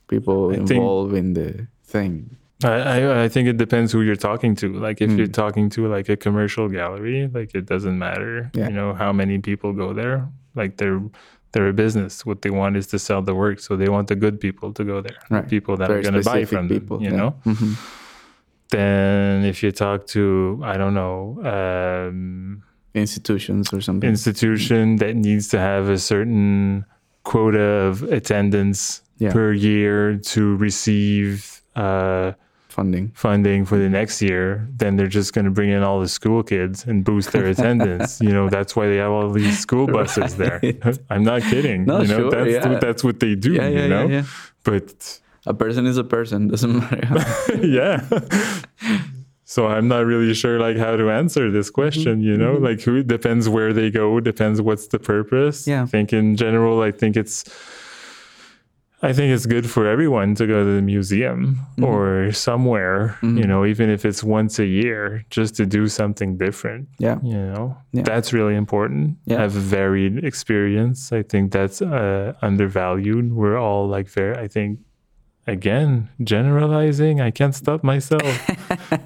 people I think- involved in the thing? I, I I think it depends who you're talking to. Like if Hmm. you're talking to like a commercial gallery, like it doesn't matter, Yeah. you know, how many people go there. Like they're they're a business. What they want is to sell the work, so they want the good people to go there, Right. people that Very are going to buy from people, them. You yeah. know. Mhm. Then if you talk to I don't know. Um, Institutions or something. institution that needs to have a certain quota of attendance Yeah. per year to receive uh, Funding. funding for the next year, then they're just going to bring in all the school kids and boost their attendance. you know, that's why they have all these school buses there. I'm not kidding. No, you know, sure, that's yeah. what, that's what they do. Yeah, you know, yeah, yeah. but A person is a person. Doesn't matter. yeah. so I'm not really sure like how to answer this mm-hmm. question, you know? Mm-hmm. Like who depends where they go, depends what's the purpose. Yeah. I think in general I think it's I think it's good for everyone to go to the museum mm-hmm. or somewhere, you know, even if it's once a year, just to do something different. Yeah. You know, Yeah. that's really important. Yeah. Have varied experience. I think that's uh, undervalued. We're all like very, I think, again, generalizing. I can't stop myself.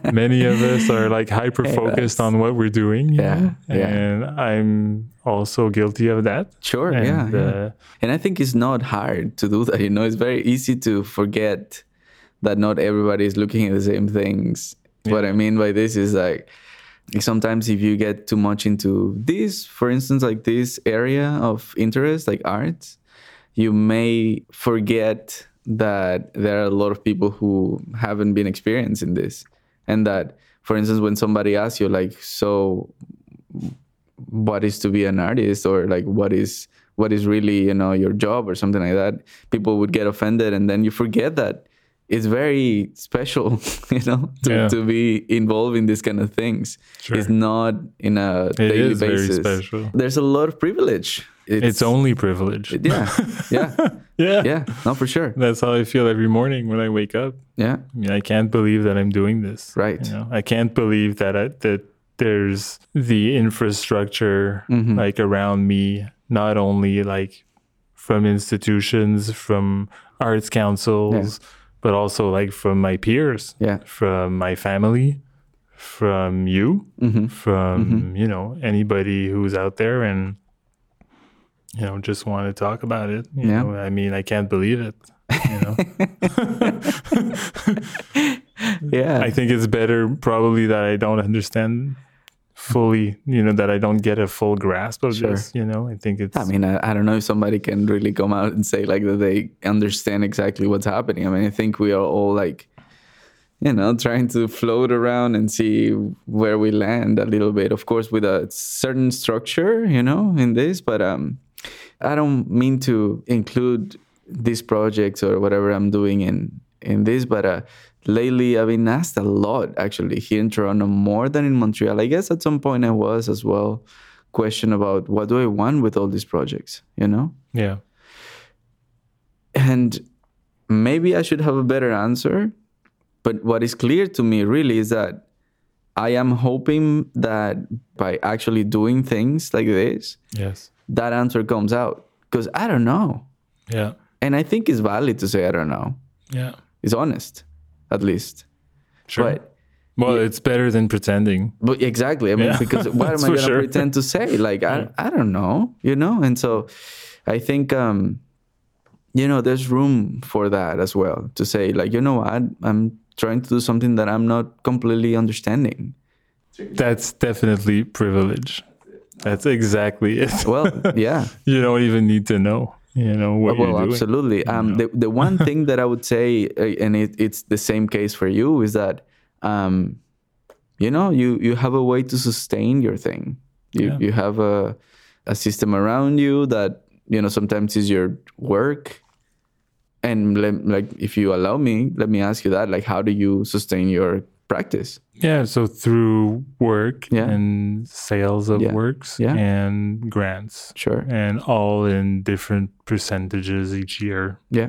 Many of us are like hyper focused on what we're doing. Yeah, know? yeah. And I'm also guilty of that. Sure. And, yeah. yeah. uh, And I think it's not hard to do that. You know, it's very easy to forget that not everybody is looking at the same things. What I mean by this is like sometimes if you get too much into this, for instance, like this area of interest, like art you may forget that there are a lot of people who haven't been experienced in this. And that, for instance, when somebody asks you, like, so what is to be an artist or like what is what is really you know your job or something like that people would get offended and then you forget that it's very special you know to, Yeah. to be involved in these kind of things Sure. it's not in a daily is very basis special. there's a lot of privilege it's only privilege. yeah yeah yeah. yeah no for sure That's how I feel every morning when I wake up. yeah I mean, I can't believe that I'm doing this. Right. You know, I can't believe that I, that there's the infrastructure Mm-hmm. like around me, not only like from institutions, from arts councils, but also like from my peers, Yeah. from my family, from you, Mm-hmm. from you know anybody who's out there and you know just want to talk about it. You Yeah. know, I mean, I can't believe it. You know. yeah I think it's better probably that I don't understand fully, you know, that I don't get a full grasp of Sure. this, you know. I think it's I mean, I, I don't know if somebody can really come out and say like that they understand exactly what's happening. I mean, I think we are all like, you know, trying to float around and see where we land a little bit. Of course, with a certain structure, you know, in this. But um, I don't mean to include these projects or whatever I'm doing in in this. But uh, lately, I've been asked a lot actually here in Toronto more than in Montreal. I guess at some point I was as well question about what do I want with all these projects, you know? yeah. And maybe I should have a better answer. But what is clear to me really is that I am hoping that by actually doing things like this, Yes. That answer comes out. Because I don't know. Yeah. And I think it's valid to say I don't know. Yeah. It's honest, at least. Sure. But well, it's better than pretending. But exactly. I mean, Yeah. because what am I going to sure. pretend to say? Like, I, I don't know, you know? And so I think, um, you know, there's room for that as well to say, like, you know what? I'm trying to do something that I'm not completely understanding. That's definitely privilege. That's exactly it. Well, yeah. you don't even need to know, you know, what well, you're doing. absolutely. Um, the the one thing that I would say, uh, and it, it's the same case for you, is that, um, you know, you you have a way to sustain your thing. You Yeah. you have a a system around you that you know sometimes is your work. And let, like, if you allow me, let me ask you that. Like, how do you sustain your practice? Yeah, so through work Yeah. and sales of Yeah. works Yeah. and grants, Sure. and all in different percentages each year. Yeah.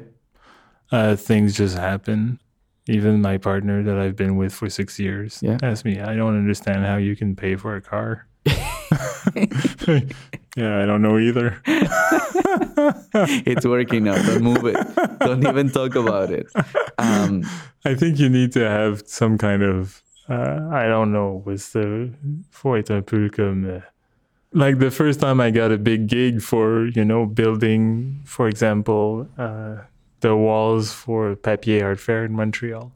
Uh, things just happen. Even my partner that I've been with for six years Yeah. asked me, I don't understand how you can pay for a car. yeah, I don't know either. it's working now. Don't move it. Don't even talk about it. Um, I think you need to have some kind of uh, I don't know, was the faut être un peu comme uh, like the first time I got a big gig for, you know, building, for example, uh, the walls for Papier Art Fair in Montreal.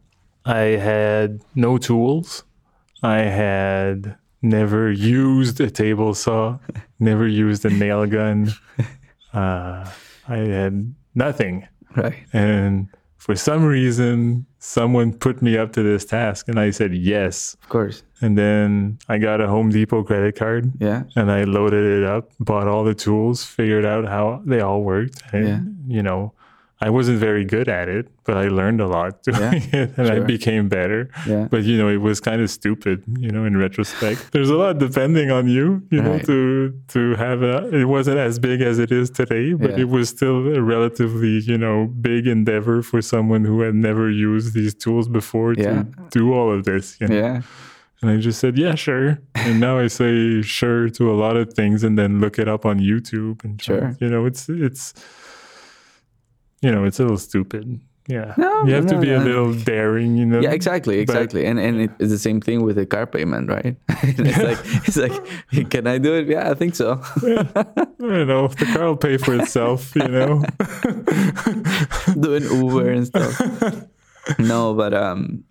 I had no tools. I had never used a table saw, never used a nail gun. Uh, I had nothing. right. And for some reason, someone put me up to this task and I said yes. Of course. And then I got a Home Depot credit card Yeah. and I loaded it up, bought all the tools, figured out how they all worked. And, Yeah. you know, I wasn't very good at it, but I learned a lot doing Yeah, it and I became better. Yeah. But you know, it was kind of stupid, you know, in retrospect. There's a lot depending on you, you know, to to have a it wasn't as big as it is today, but Yeah. it was still a relatively, you know, big endeavor for someone who had never used these tools before to do all of this. You know? Yeah. And I just said, yeah, sure. And now I say sure to a lot of things and then look it up on YouTube and Sure. you know, it's it's you know, it's a little stupid. Yeah. No, you have no, to be a little daring, you know. Yeah, exactly, But- exactly, and and it's the same thing with the car payment, right? it's like it's like, can I do it? Yeah, I think so. I don't know. If the car will pay for itself, you know. Doing Uber and stuff. No, but um,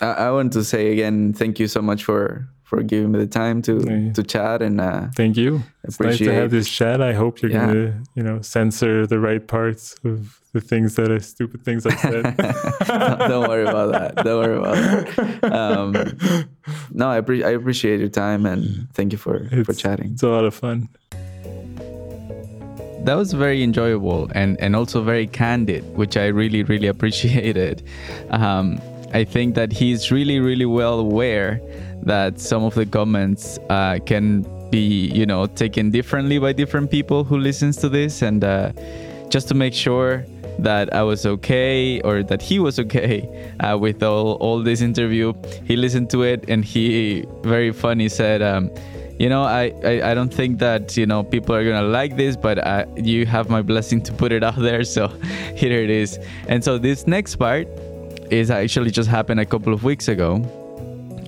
I, I want to say again, thank you so much for for giving me the time to Yeah. to chat and uh, Thank you. It's nice to have this chat. I hope you're Yeah. gonna, you know, censor the right parts of the things that are stupid things I said. don't worry about that. Don't worry about that. Um, no, I, appre- I appreciate your time and thank you for for chatting. It's a lot of fun. that was very enjoyable and, and also very candid, which I really, really appreciated. Um, I think that he's really, really well aware that some of the comments uh, can be, you know, taken differently by different people who listens to this. And uh, just to make sure that I was okay or that he was okay uh, with all, all this interview, he listened to it and he very funny said, um, you know I, I i don't think that you know people are gonna like this but uh, you have my blessing to put it out there. So here it is. And so this next part is actually just happened a couple of weeks ago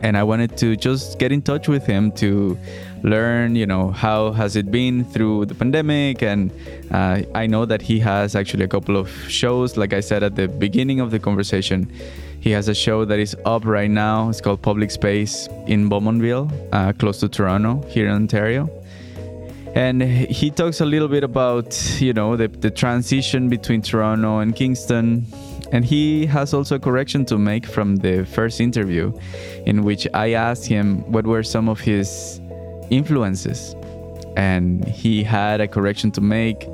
and i wanted to just get in touch with him to learn you know how has it been through the pandemic. And uh, i know that he has actually a couple of shows. Like i said at the beginning of the conversation he has a show that is up right now. It's called public space in Bowmanville uh, close to toronto here in ontario. And he talks a little bit about you know the, the transition between toronto and kingston and he has also a correction to make from the first interview in which i asked him what were some of his influences. And he had a correction to make.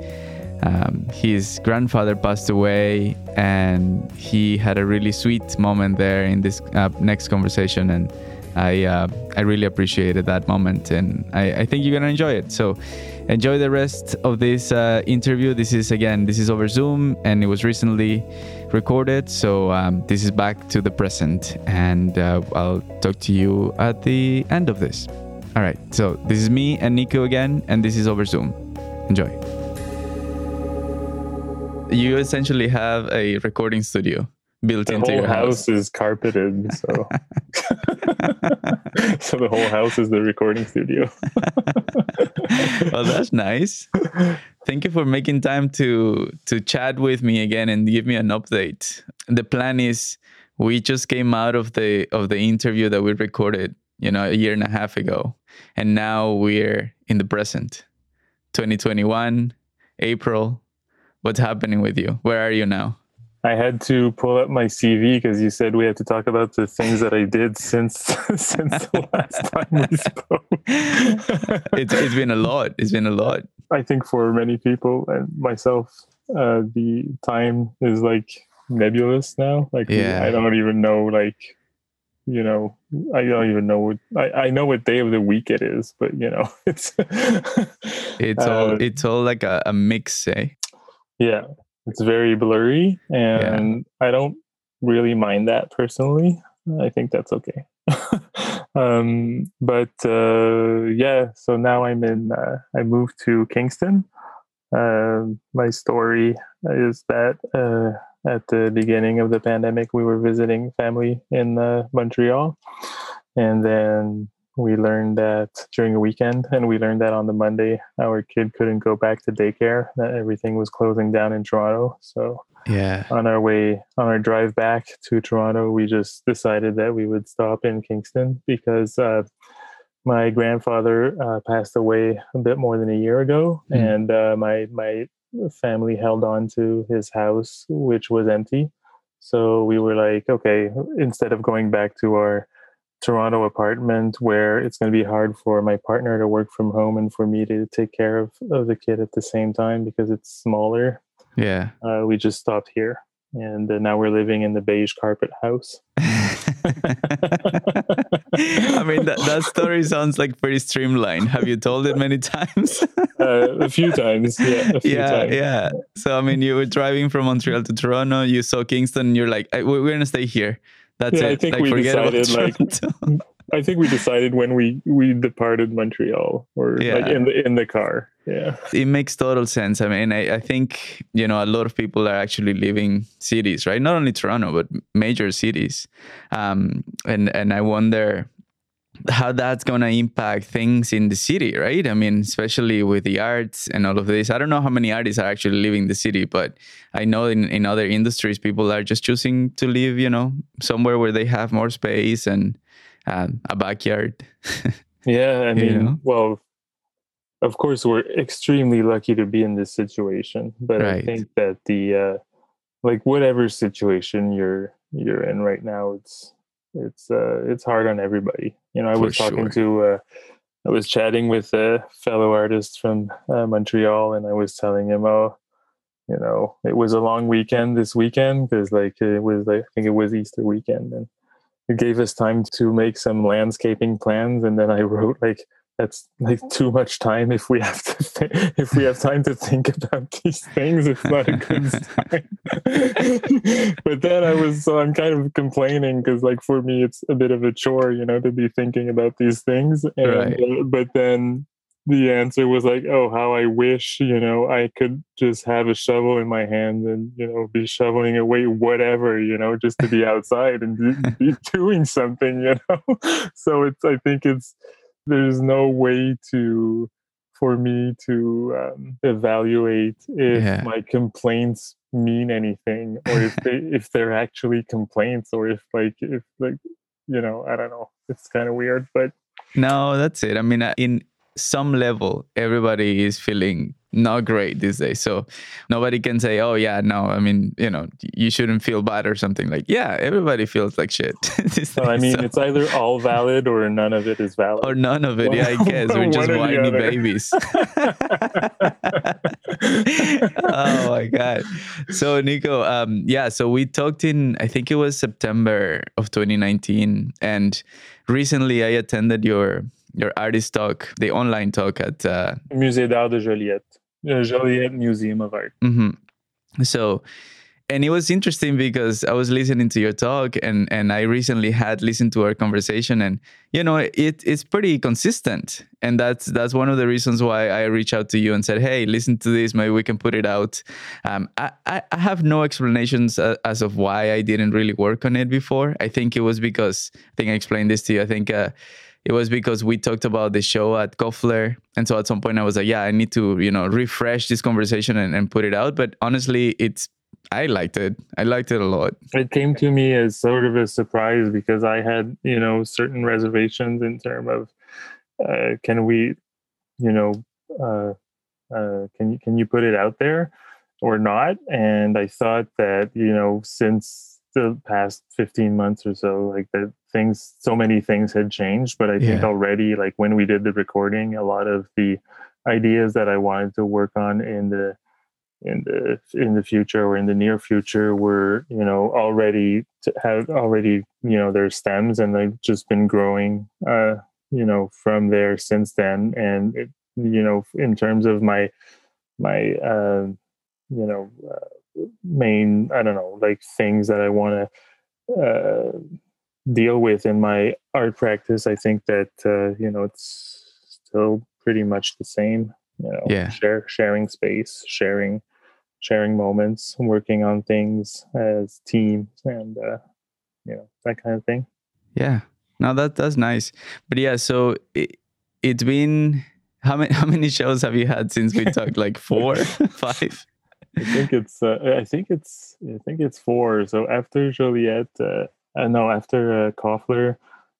Um, his grandfather passed away and he had a really sweet moment there in this uh, next conversation. And I, uh, I really appreciated that moment and I, I think you're gonna enjoy it. So enjoy the rest of this uh, interview. This is again this is over zoom and it was recently recorded so um, this is back to the present and uh, i'll talk to you at the end of this all right so this is me and nico again and this is over zoom enjoy you essentially have a recording studio built The into your house house. is carpeted, so so the whole house is the recording studio. well, that's nice. Thank you for making time to to chat with me again and give me an update. The plan is we just came out of the of the interview that we recorded, you know, a year and a half ago, and now we're in the present, 2021, April. What's happening with you? Where are you now? I had to pull up my CV because you said we had to talk about the things that I did since since the last time we spoke. It's it's been a lot. It's been a lot. I think for many people and myself, uh, the time is like nebulous now. Like Yeah. I don't even know like you know I don't even know what I, I know what day of the week it is, but you know it's It's Uh, all it's all like a, a mix, eh? yeah it's very blurry and i don't really mind that personally i think that's okay um but uh yeah so now i'm in uh, i moved to kingston. Um my story is that uh at the beginning of the pandemic we were visiting family in uh, montreal. And then we learned that during a weekend and we learned that on the monday our kid couldn't go back to daycare that everything was closing down in toronto so Yeah. on our way on our drive back to toronto we just decided that we would stop in kingston because uh, my grandfather uh, passed away a bit more than a year ago Mm. and uh, my my family held on to his house which was empty so we were like okay instead of going back to our Toronto apartment where it's going to be hard for my partner to work from home and for me to take care of, of the kid at the same time because it's smaller. Yeah. Uh, we just stopped here, and uh, now we're living in the beige carpet house. I mean, that, that story sounds like pretty streamlined. Have you told it many times? uh, a few times, yeah. A few yeah, times. yeah. So, I mean, you were driving from Montreal to Toronto, you saw Kingston, you're like, we're going to stay here. That's Yeah, I think like, we decided, like, I think we decided when we we departed Montreal, or like in the in the car. Yeah, it makes total sense. I mean, I, I think, you know, a lot of people are actually leaving cities, right? Not only Toronto, but major cities. Um, and, and I wonder how that's going to impact things in the city, right? I mean, especially with the arts and all of this. I don't know how many artists are actually leaving the city, but I know in, in other industries, people are just choosing to live, you know, somewhere where they have more space and um, a backyard. yeah. I You mean, know? well, of course, we're extremely lucky to be in this situation, but I think that the uh, like whatever situation you're you're in right now, it's it's uh, it's hard on everybody. You know, I For was talking sure. to. Uh, I was chatting with a fellow artist from uh, Montreal, and I was telling him, "Oh, you know, it was a long weekend this weekend because, like, it was like I think it was Easter weekend, and it gave us time to make some landscaping plans. And then I wrote like, that's like too much time if we have to th- if we have time to think about these things. It's not a good sign. but then I was so I'm kind of complaining because like for me it's a bit of a chore, you know, to be thinking about these things. And Right. uh, but then the answer was like, oh, how I wish, you know, I could just have a shovel in my hand and, you know, be shoveling away whatever, you know, just to be outside and be, be doing something, you know. so it's, I think it's, there's no way to, for me to um, evaluate if Yeah. my complaints mean anything or if they, if they're actually complaints or if like, if like, you know, I don't know. It's kind of weird, but No, that's it. I mean, uh, in some level, everybody is feeling not great these days. So nobody can say, oh, yeah, no, I mean, you know, you shouldn't feel bad or something. Like, yeah, everybody feels like shit. So, I mean, So- it's either all valid or none of it is valid. or none of it. Yeah, I guess. We're just whiny babies. oh my God. So, Nico, um, yeah, so we talked in, I think it was September of 2019. And recently I attended your your artist talk, the online talk at uh, Musée d'Art de Joliette, uh, Joliette Museum of Art. hmm So, and it was interesting because I was listening to your talk, and and I recently had listened to our conversation, and you know, it it's pretty consistent, and that's that's one of the reasons why I reached out to you and said, hey, listen to this, maybe we can put it out. Um, I I I have no explanations as of why I didn't really work on it before. I think it was because I think I explained this to you. I think. Uh, it was because we talked about the show at Koffler. And so at some point I was like, yeah, I need to, you know, refresh this conversation and, and put it out. But honestly, it's, I liked it. I liked it a lot. It came to me as sort of a surprise because I had, you know, certain reservations in terms of uh, can we, you know, uh, uh, can you can you put it out there or not? And I thought that, you know, since the past 15 months or so, like that things, so many things had changed. But I think Yeah. already, like when we did the recording, a lot of the ideas that I wanted to work on in the in the in the future or in the near future were you know already to have already you know their stems and they've just been growing uh you know from there since then and it, you know in terms of my my uh you know uh, main i don't know like things that i want to uh deal with in my art practice i think that uh you know it's still pretty much the same you know Yeah. share sharing space sharing sharing moments working on things as teams and uh you know that kind of thing Yeah. No, that that's nice. But yeah, so it, it's been how many how many shows have you had since we talked? Like four, five? i think it's uh, i think it's i think it's four so after joliette uh, uh no after uh, Koffler,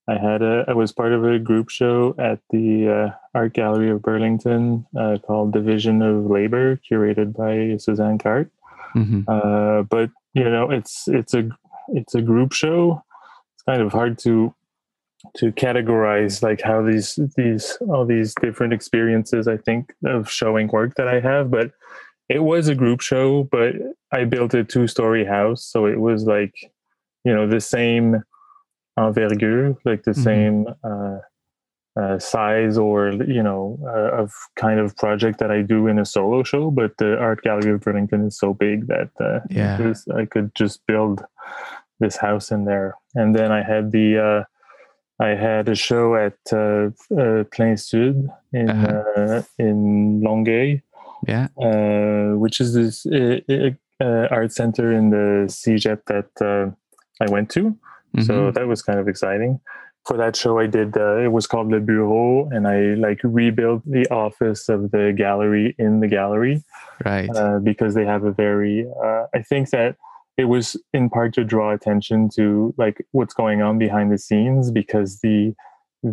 i had a i was part of a group show at the uh, art gallery of burlington uh, called division of labor curated by suzanne carte hmm uh, but you know it's it's a it's a group show it's kind of hard to to categorize like how these these all these different experiences i think of showing work that i have but it was a group show, but I built a two story house. So it was like, you know, the same envergure, like the mm-hmm. same uh, uh, size or, you know, uh, of kind of project that I do in a solo show. But the Art Gallery of Burlington is so big that uh, yeah. I could just build this house in there. And then I had the, uh, I had a show at uh, uh, Plein Sud in uh-huh. uh, in Longueuil, yeah, uh, which is this uh, uh, art center in the CEGEP that I went to. Mm-hmm. So that was kind of exciting. For that show, I did. Uh, it was called Le Bureau, and I like rebuilt the office of the gallery in the gallery, right? Uh, because they have a very. Uh, I think that it was in part to draw attention to like what's going on behind the scenes because the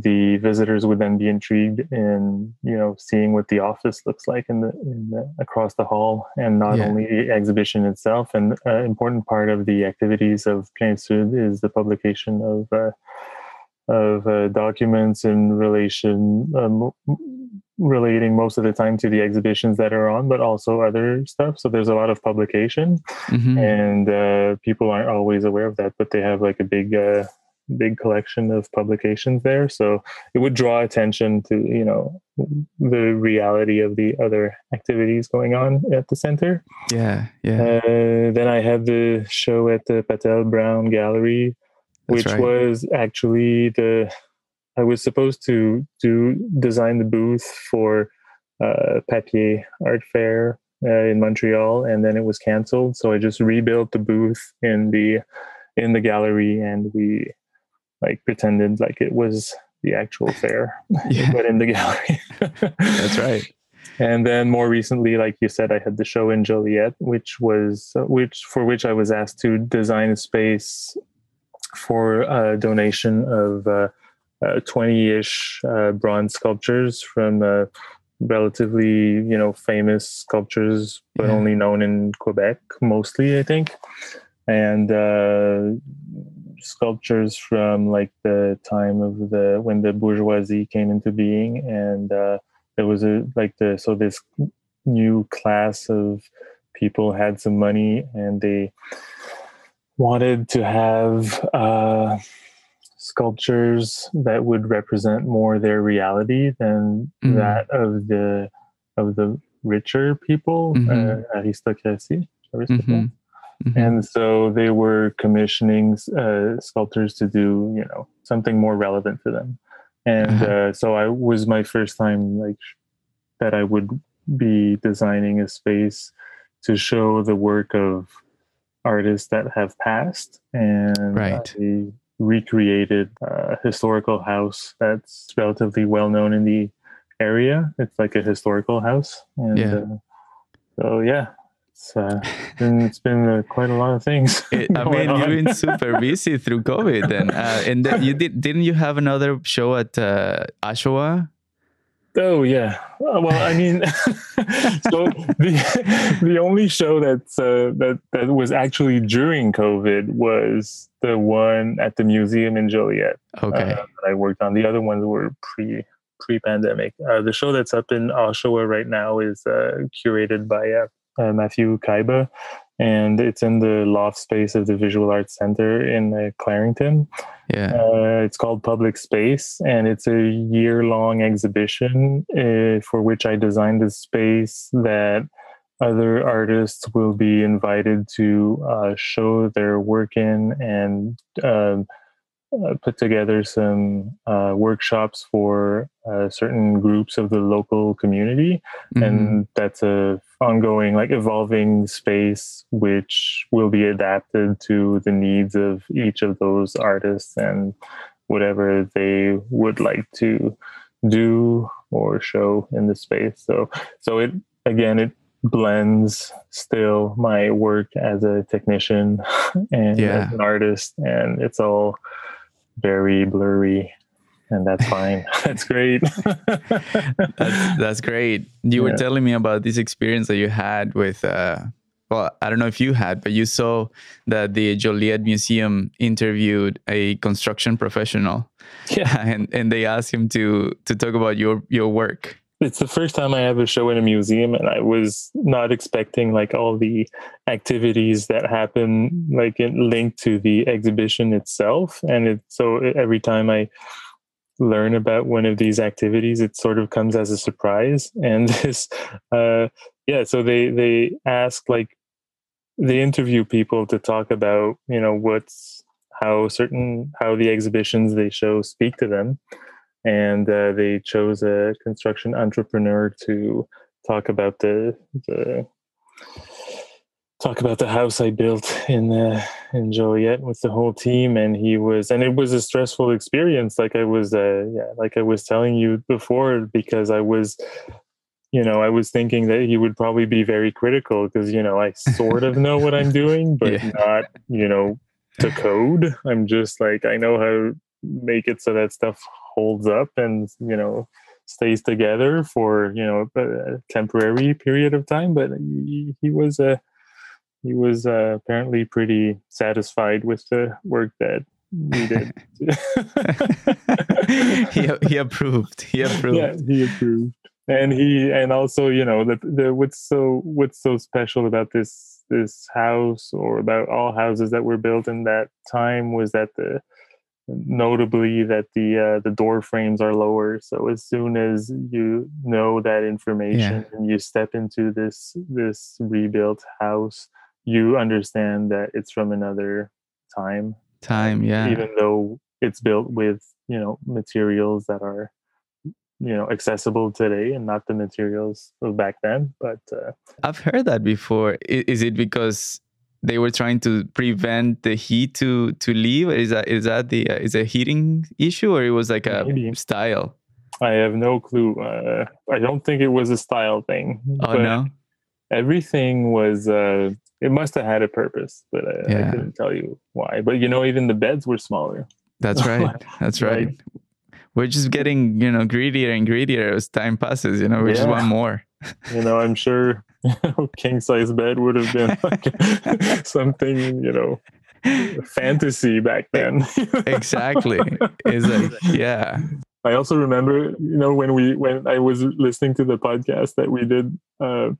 the visitors would then be intrigued in you know seeing what the office looks like in the, in the across the hall and not yeah. only the exhibition itself and an uh, important part of the activities of Plein Sud is the publication of uh, of uh, documents in relation um, relating most of the time to the exhibitions that are on, but also other stuff. So there's a lot of publication, mm-hmm. and uh, people aren't always aware of that, but they have like a big, uh, big collection of publications there. So it would draw attention to you know the reality of the other activities going on at the center. Yeah, yeah. Uh, then I had the show at the Patel Brown Gallery which right. was actually the I was supposed to do design the booth for uh, Papier Art Fair uh, in Montreal, and then it was canceled. So I just rebuilt the booth in the in the gallery, and we like pretended like it was the actual fair, yeah. but in the gallery. That's right. And then more recently, like you said, I had the show in Joliette, which was which for which I was asked to design a space for a donation of 20-ish uh, uh, bronze sculptures from uh, relatively, you know, famous sculptures, but yeah. only known in Quebec mostly, I think. And sculptures from like the time of the when the bourgeoisie came into being and uh, there was a like the so this new class of people had some money and they wanted to have uh, sculptures that would represent more their reality than mm. that of the of the richer people, mm-hmm. uh, aristocracy. Mm-hmm. Mm-hmm. And so they were commissioning uh, sculptors to do, you know, something more relevant to them. And uh-huh. uh, so I was my first time like that I would be designing a space to show the work of artists that have passed, and right. I recreated a historical house that's relatively well known in the area. It's like a historical house, and yeah. Uh, so yeah, it's uh, been, it's been uh, quite a lot of things. It, I mean, on. you've been super busy through COVID, and uh, and then you did didn't you have another show at uh, Oshawa? Oh yeah. Uh, well, I mean, so the the only show that's uh, that that was actually during COVID was the one at the museum in Joliette. Okay. Uh, that I worked on. The other ones were pre pre pandemic. Uh, the show that's up in Oshawa right now is uh, curated by uh, Matthew Kaiba, and it's in the loft space of the Visual Arts Center in uh, Clarington. Yeah, uh, it's called Public Space, and it's a year-long exhibition uh, for which I designed a space that other artists will be invited to uh, show their work in and um, uh, put together some uh, workshops for uh, certain groups of the local community mm-hmm. and that's a ongoing like evolving space which will be adapted to the needs of each of those artists and whatever they would like to do or show in the space so so it again it blends still my work as a technician and yeah. as an artist and it's all very blurry and that's fine. That's great. That's, that's great. You yeah. were telling me about this experience that you had with uh, well i don't know if you had but you saw that the joliette museum interviewed a construction professional. Yeah. And and they asked him to to talk about your your work it's the first time I have a show in a museum, and I was not expecting like all the activities that happen, like in, linked to the exhibition itself. And it so every time I learn about one of these activities, it sort of comes as a surprise. And this, uh, yeah, so they they ask like they interview people to talk about you know what's how certain how the exhibitions they show speak to them and uh, they chose a construction entrepreneur to talk about the the talk about the house I built in uh, in Joliette with the whole team, and he was, and it was a stressful experience. Like I was, uh, yeah, like I was telling you before, because I was, you know, I was thinking that he would probably be very critical because you know I sort of know what I'm doing, but yeah. not, you know, to code. I'm just like I know how to make it so that stuff holds up and you know stays together for you know a temporary period of time but he, he was a uh, he was uh, apparently pretty satisfied with the work that we did. He, he approved. He approved yeah he approved. And he and also you know the, the what's so what's so special about this this house or about all houses that were built in that time was that the notably that the uh, the door frames are lower. So as soon as you know that information yeah. and you step into this this rebuilt house you understand that it's from another time. Time yeah. even though it's built with you know materials that are you know accessible today and not the materials of back then but uh, i've heard that before. Is it because they were trying to prevent the heat to to leave. Is that is that the uh, is a heating issue or it was like a Maybe. style? I have no clue. Uh, I don't think it was a style thing. Oh no! Everything was. Uh, it must have had a purpose, but I, yeah. I couldn't tell you why. But you know, even the beds were smaller. That's right. That's right. We're just getting you know greedier and greedier as time passes. You know, we yeah. just want more. you know, I'm sure king size bed would have been like something, you know, fantasy back then. exactly. Like, yeah. I also remember, you know, when we when I was listening to the podcast that we did uh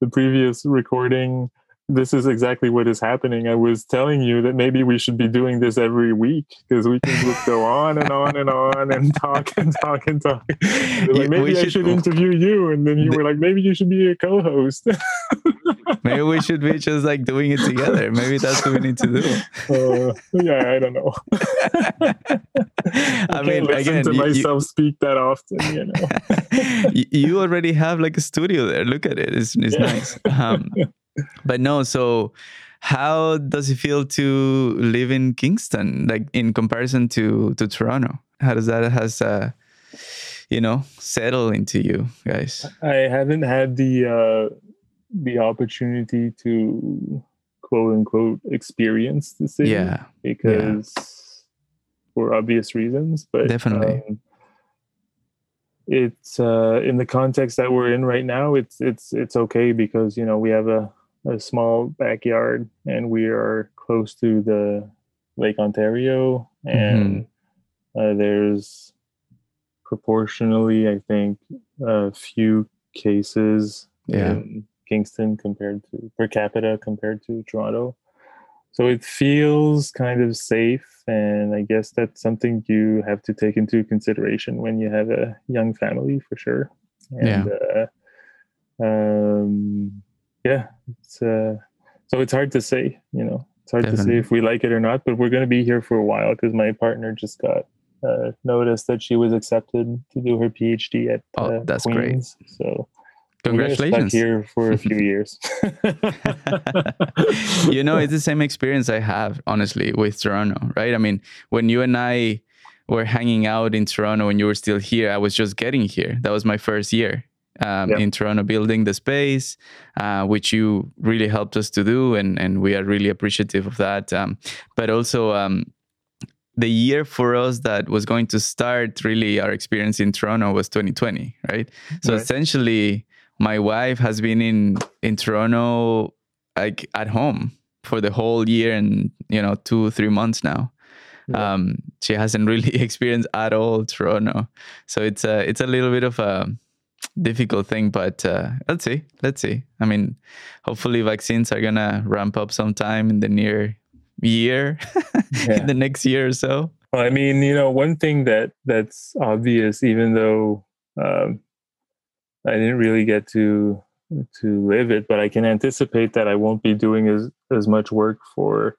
the previous recording this is exactly what is happening. I was telling you that maybe we should be doing this every week because we can just go on and on and on and talk and talk and talk. Like, maybe should, I should interview you, and then you were like, maybe you should be a co-host. maybe we should be just like doing it together. Maybe that's what we need to do. Uh, yeah, I don't know. I, I mean, listen again, to you, myself you, speak that often. You know, you already have like a studio there. Look at it; it's, it's yeah. nice. Um, but no, so how does it feel to live in Kingston, like in comparison to to Toronto? How does that has uh, you know settle into you guys? I haven't had the uh, the opportunity to quote unquote experience the city, yeah, because yeah. for obvious reasons, but definitely. Um, it's uh, in the context that we're in right now. It's it's it's okay because you know we have a a small backyard and we are close to the Lake Ontario and mm-hmm. uh, there's proportionally I think a few cases yeah. in Kingston compared to per capita compared to Toronto. So it feels kind of safe and I guess that's something you have to take into consideration when you have a young family for sure. And yeah. uh, um yeah, it's uh, so it's hard to say. You know, it's hard Definitely. to say if we like it or not. But we're going to be here for a while because my partner just got uh, notice that she was accepted to do her PhD at oh, uh, that's Queens. Great. So congratulations here for a few years you know it's the same experience i have honestly with toronto right i mean when you and i were hanging out in toronto when you were still here i was just getting here that was my first year um, yeah. in Toronto building the space, uh, which you really helped us to do, and and we are really appreciative of that. Um, but also. Um, the year for us that was going to start really our experience in Toronto was 2020, right? So right. essentially, my wife has been in in Toronto like at home for the whole year and you know two three months now. Yeah. Um, she hasn't really experienced at all Toronto, so it's a it's a little bit of a difficult thing, but uh, let's see. Let's see. I mean, hopefully vaccines are gonna ramp up sometime in the near year, yeah. in the next year or so. Well, I mean, you know, one thing that that's obvious, even though um, I didn't really get to to live it, but I can anticipate that I won't be doing as as much work for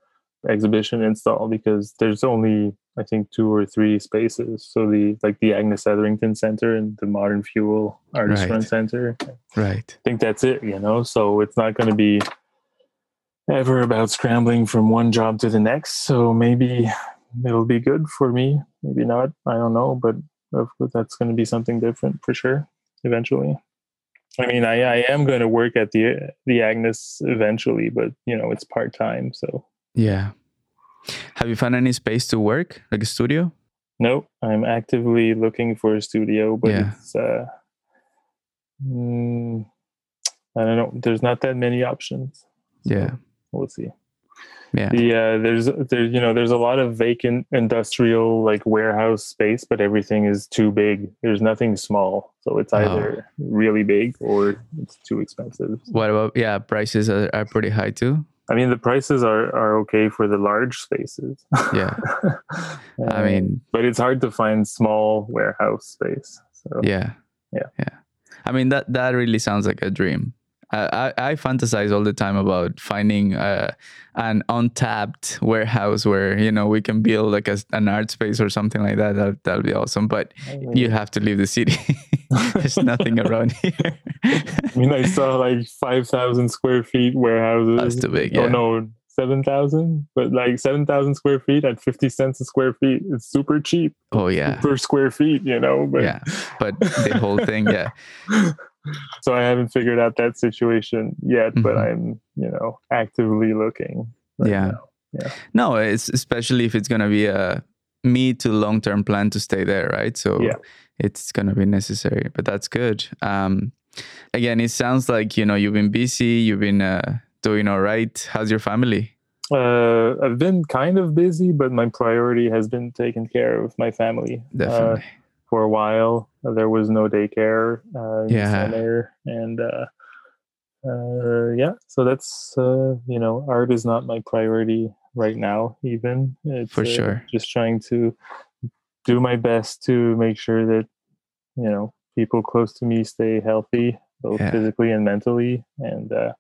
exhibition install because there's only I think two or three spaces. So the like the Agnes Etherington Center and the Modern Fuel Artist right. Run Center. Right. I think that's it, you know. So it's not gonna be ever about scrambling from one job to the next. So maybe it'll be good for me. Maybe not. I don't know, but that's going to be something different for sure eventually. I mean, I, I am going to work at the the Agnes eventually, but you know, it's part time. So yeah. Have you found any space to work, like a studio? No, I'm actively looking for a studio, but yeah. it's uh, mm, I don't know. There's not that many options. So yeah, we'll see. Yeah. The uh, there's there you know there's a lot of vacant industrial like warehouse space, but everything is too big. There's nothing small, so it's either oh. really big or it's too expensive. What about yeah? Prices are, are pretty high too. I mean, the prices are are okay for the large spaces. Yeah. I mean, but it's hard to find small warehouse space. So yeah, yeah, yeah. I mean that that really sounds like a dream. I, I fantasize all the time about finding uh, an untapped warehouse where you know we can build like a, an art space or something like that. That that'll be awesome. But you have to leave the city. There's nothing around here. I mean, I saw like five thousand square feet warehouses. That's too big. Oh, yeah. Oh no, seven thousand, but like seven thousand square feet at fifty cents a square feet. It's super cheap. Oh yeah, per square feet. You know, but yeah, but the whole thing, yeah so I haven't figured out that situation yet, mm-hmm. but I'm, you know, actively looking. Right yeah. Now. Yeah. No, it's especially if it's going to be a mid to long term plan to stay there, right? So yeah. it's going to be necessary, but that's good. Um, again, it sounds like, you know, you've been busy, you've been uh, doing all right. How's your family? Uh, I've been kind of busy, but my priority has been taking care of my family. Definitely. Uh, for a while. There was no daycare uh, in yeah. summer, and uh, uh, yeah, so that's uh, you know, art is not my priority right now. Even it's, for uh, sure, just trying to do my best to make sure that you know people close to me stay healthy, both yeah. physically and mentally, and uh,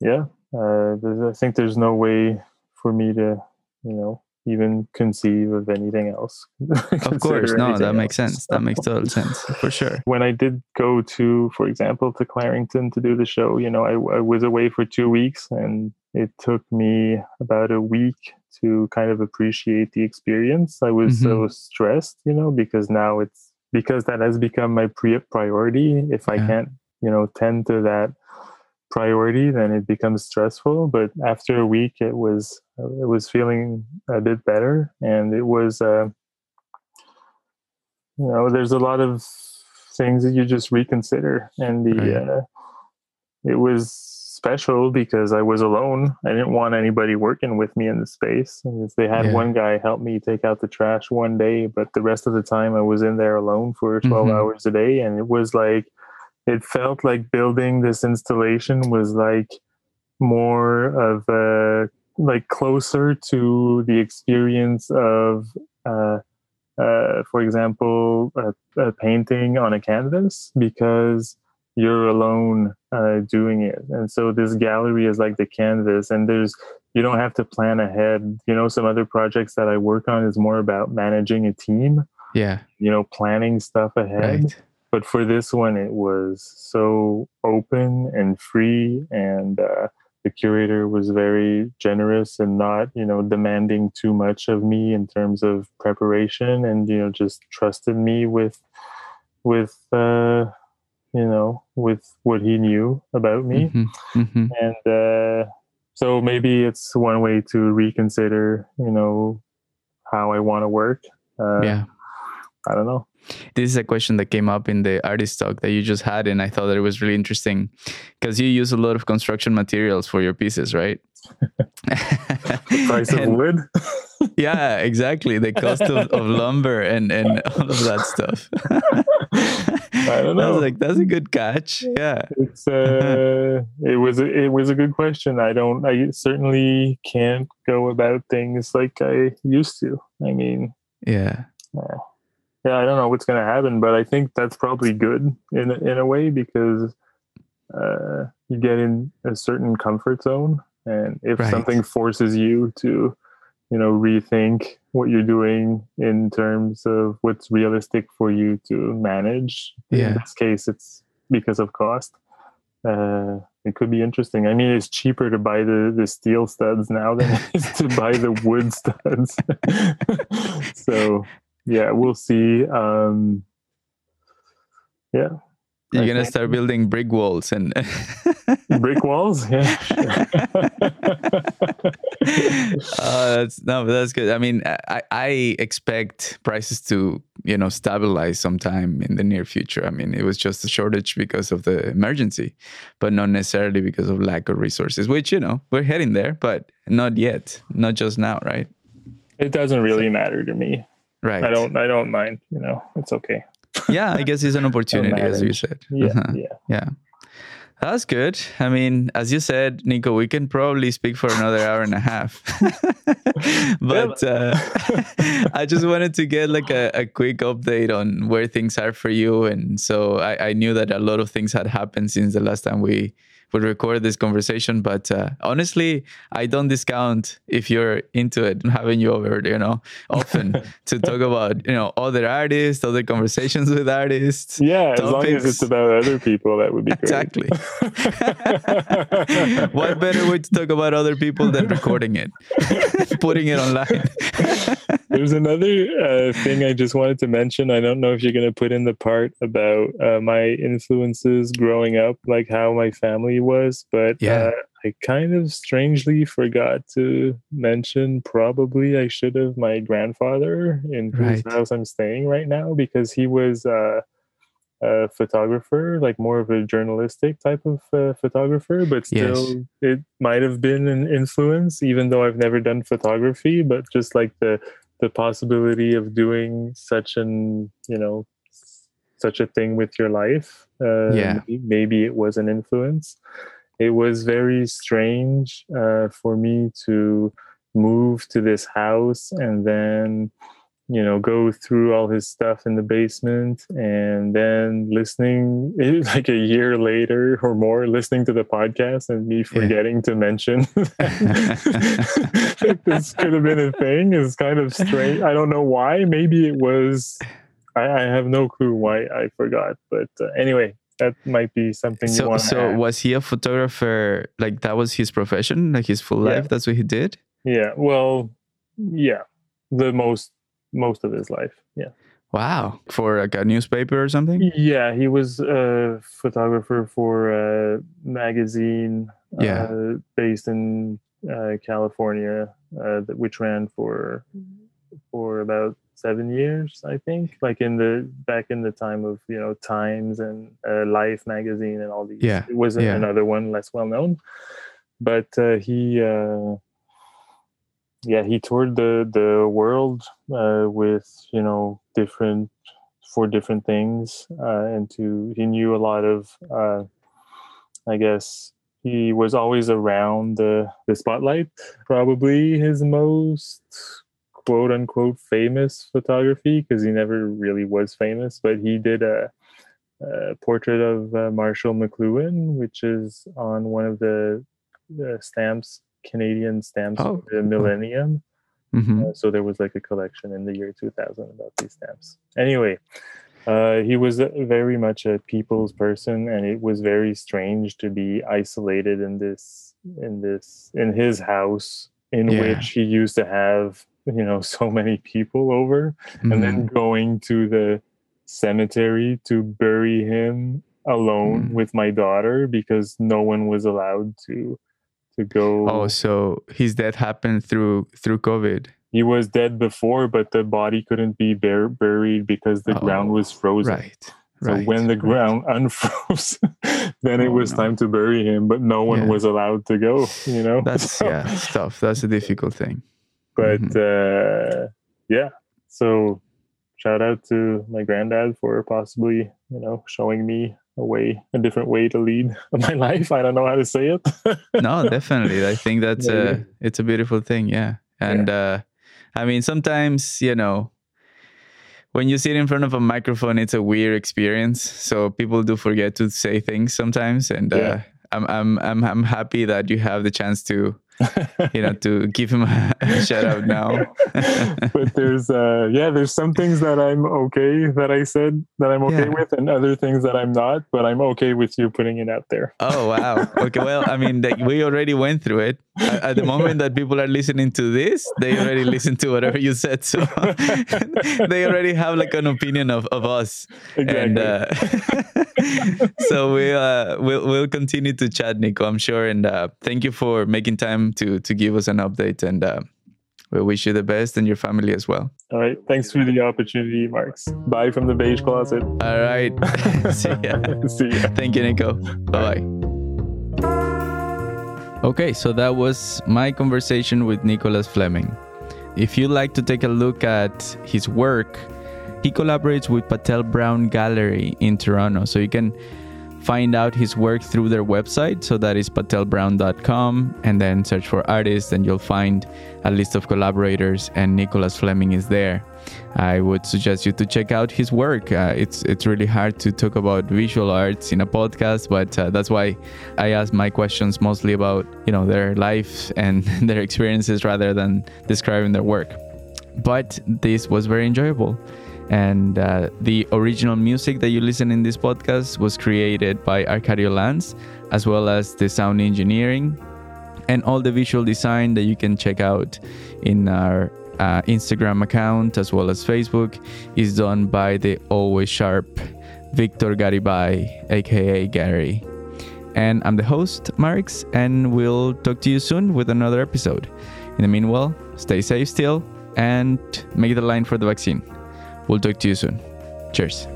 yeah, I think there's no way for me to you know even conceive of anything else. of course, no, that else. makes sense. That makes total sense for sure. When I did go to, for example, to Clarington to do the show, you know, I, I was away for two weeks and it took me about a week to kind of appreciate the experience. I was mm-hmm. so stressed, you know, because now it's because that has become my pre- priority. If I can't, you know, tend to that priority, then it becomes stressful. But after a week, it was it was feeling a bit better, and it was uh, you know there's a lot of things that you just reconsider, and the right. uh, it was special because I was alone. I didn't want anybody working with me in the space. And if they had yeah. one guy help me take out the trash one day, but the rest of the time I was in there alone for 12 mm-hmm. hours a day. And it was like it felt like building this installation was like more of a like closer to the experience of uh, uh, for example a, a, painting on a canvas because you're alone uh, doing it. And so this gallery is like the canvas and there's you don't have to plan ahead. You know some other projects that i work on is more about managing a team. Yeah. You know planning stuff ahead. Right but for this one it was so open and free and uh, the curator was very generous and not you know demanding too much of me in terms of preparation and you know just trusted me with with uh, you know with what he knew about me mm-hmm. Mm-hmm. and uh, so maybe it's one way to reconsider you know how i want to work uh, yeah i don't know this is a question that came up in the artist talk that you just had, and I thought that it was really interesting because you use a lot of construction materials for your pieces, right? price of wood. yeah, exactly. The cost of, of lumber and, and all of that stuff. I don't I know. was like, that's a good catch. Yeah. it's uh it was a, it was a good question i don't i certainly can't go about things like i used to i mean Yeah. uh, yeah i don't know what's going to happen but i think that's probably good in a, in a way because uh you get in a certain comfort zone and if Right. something forces you to you know rethink what you're doing in terms of what's realistic for you to manage Yeah. in this case it's because of cost uh, it could be interesting. I mean, it's cheaper to buy the, the steel studs now than it is to buy the wood studs. so, yeah, we'll see. Um, yeah, You're gonna start building brick walls and brick walls. Yeah, uh, that's no, but that's good. I mean, I, I expect prices to you know stabilize sometime in the near future. I mean, it was just a shortage because of the emergency, but not necessarily because of lack of resources. Which you know we're heading there, but not yet, not just now, right? it doesn't really matter to me. Right. I don't. I don't mind. You know, it's okay. yeah, I guess it's an opportunity, as you said. Yeah, Uh-huh. yeah. Yeah. That's good. I mean, as you said, Nico, we can probably speak for another hour and a half. but uh, I just wanted to get like a, a quick update on where things are for you. And so I, I knew that a lot of things had happened since the last time we would record this conversation. But uh, honestly, I don't discount if you're into it, and having you over, you know, often to talk about, you know, other artists, other conversations with artists. Yeah, as long as it's about other people, that would be great. Exactly. what better way to talk about other people than recording it, putting it online? There's another uh, thing I just wanted to mention. I don't know if you're going to put in the part about uh, my influences growing up, like how my family was, but Yeah. uh, I kind of strangely forgot to mention. Probably I should have my grandfather in whose Right. house I'm staying right now because he was. Uh, a photographer, like more of a journalistic type of uh, photographer, but Yes. still, it might have been an influence, even though I've never done photography. But just like the the possibility of doing such an you know such a thing with your life, uh, Yeah. maybe, maybe it was an influence. It was very strange uh, for me to move to this house and then you know go through all his stuff in the basement and then listening like a year later or more listening to the podcast and me forgetting to mention that this could have been a thing is kind of strange i don't know why maybe it was i, I have no clue why i forgot but uh, anyway that might be something you so, so was he a photographer? Like that was his profession, like his full Yeah. life. That's what he did. yeah well yeah the most most of his life yeah Wow, for like a newspaper or something. Yeah, he was a photographer for a magazine Yeah. uh, based in uh, California, uh, that which ran for for about seven years, I think. Like in the back in the time of you know Times and uh, Life magazine and all these. Yeah, it was yeah. another one less well known, but uh, he. Yeah, he toured the the world uh, with you know different for different things, uh, and to he knew a lot of, uh, I guess he was always around the the spotlight. Probably his most quote unquote famous photography because he never really was famous, but he did a, a portrait of uh, Marshall McLuhan, which is on one of the stamps Canadian stamps Oh, of the millennium. hmm Uh, so there was like a collection in the year 2000 about these stamps. Anyway, uh, he was very much a people's person, and it was very strange to be isolated in this in this in his house in Yeah. which he used to have you know so many people over and Mm-hmm. then going to the cemetery to bury him alone Mm. with my daughter because no one was allowed to to go Oh, so his death happened through through COVID. he was dead before but the body couldn't be bur- buried because the ground Oh, was frozen Right. so right. when the right. ground unfroze then it Oh, was no. time to bury him but no one Yeah. was allowed to go you know That's So- yeah, it's tough. That's a difficult thing. but uh, yeah, so shout out to my granddad for possibly you know showing me a way a different way to lead my life. I don't know how to say it. No definitely. I think that's a it's a beautiful thing yeah. And yeah. uh i mean sometimes you know when you sit in front of a microphone it's a weird experience. So people do forget to say things sometimes. And uh, yeah. uh I'm, I'm i'm i'm happy that you have the chance to you know to give him a, shout out now. But there's uh yeah there's some things that i'm okay that i said that i'm okay yeah. with and other things that i'm not but i'm okay with you putting it out there. Oh wow. Okay well i mean we already went through it. At the moment that people are listening to this they already listened to whatever you said so they already have like an opinion of, of us. Exactly. and uh, so we uh we'll, we'll continue to chat nico i'm sure. And uh, thank you for making time to to give us an update and uh, we wish you the best and your family as well. All right. Thanks for the opportunity, Marks. Bye from the beige closet. All right. See ya. See ya. Thank you, Nico. Bye bye. Okay, so that was my conversation with Nicholas Fleming. If you'd like to take a look at his work, he collaborates with Patel Brown Gallery in Toronto. So you can find out his work through their website. So that is patelbrown.com and then search for artists and you'll find a list of collaborators and Nicholas Fleming is there. I would suggest you to check out his work. Uh, it's it's really hard to talk about visual arts in a podcast, but uh, that's why I ask my questions mostly about you know their life and their experiences rather than describing their work. But this was very enjoyable. And uh, the original music that you listen in this podcast was created by Arcadio Lance, as well as the sound engineering and all the visual design that you can check out in our uh, Instagram account as well as Facebook is done by the always sharp Victor Garibay, aka Gary. And I'm the host, Marks, and we'll talk to you soon with another episode. In the meanwhile, stay safe still and make the line for the vaccine. We'll talk to you soon. Cheers.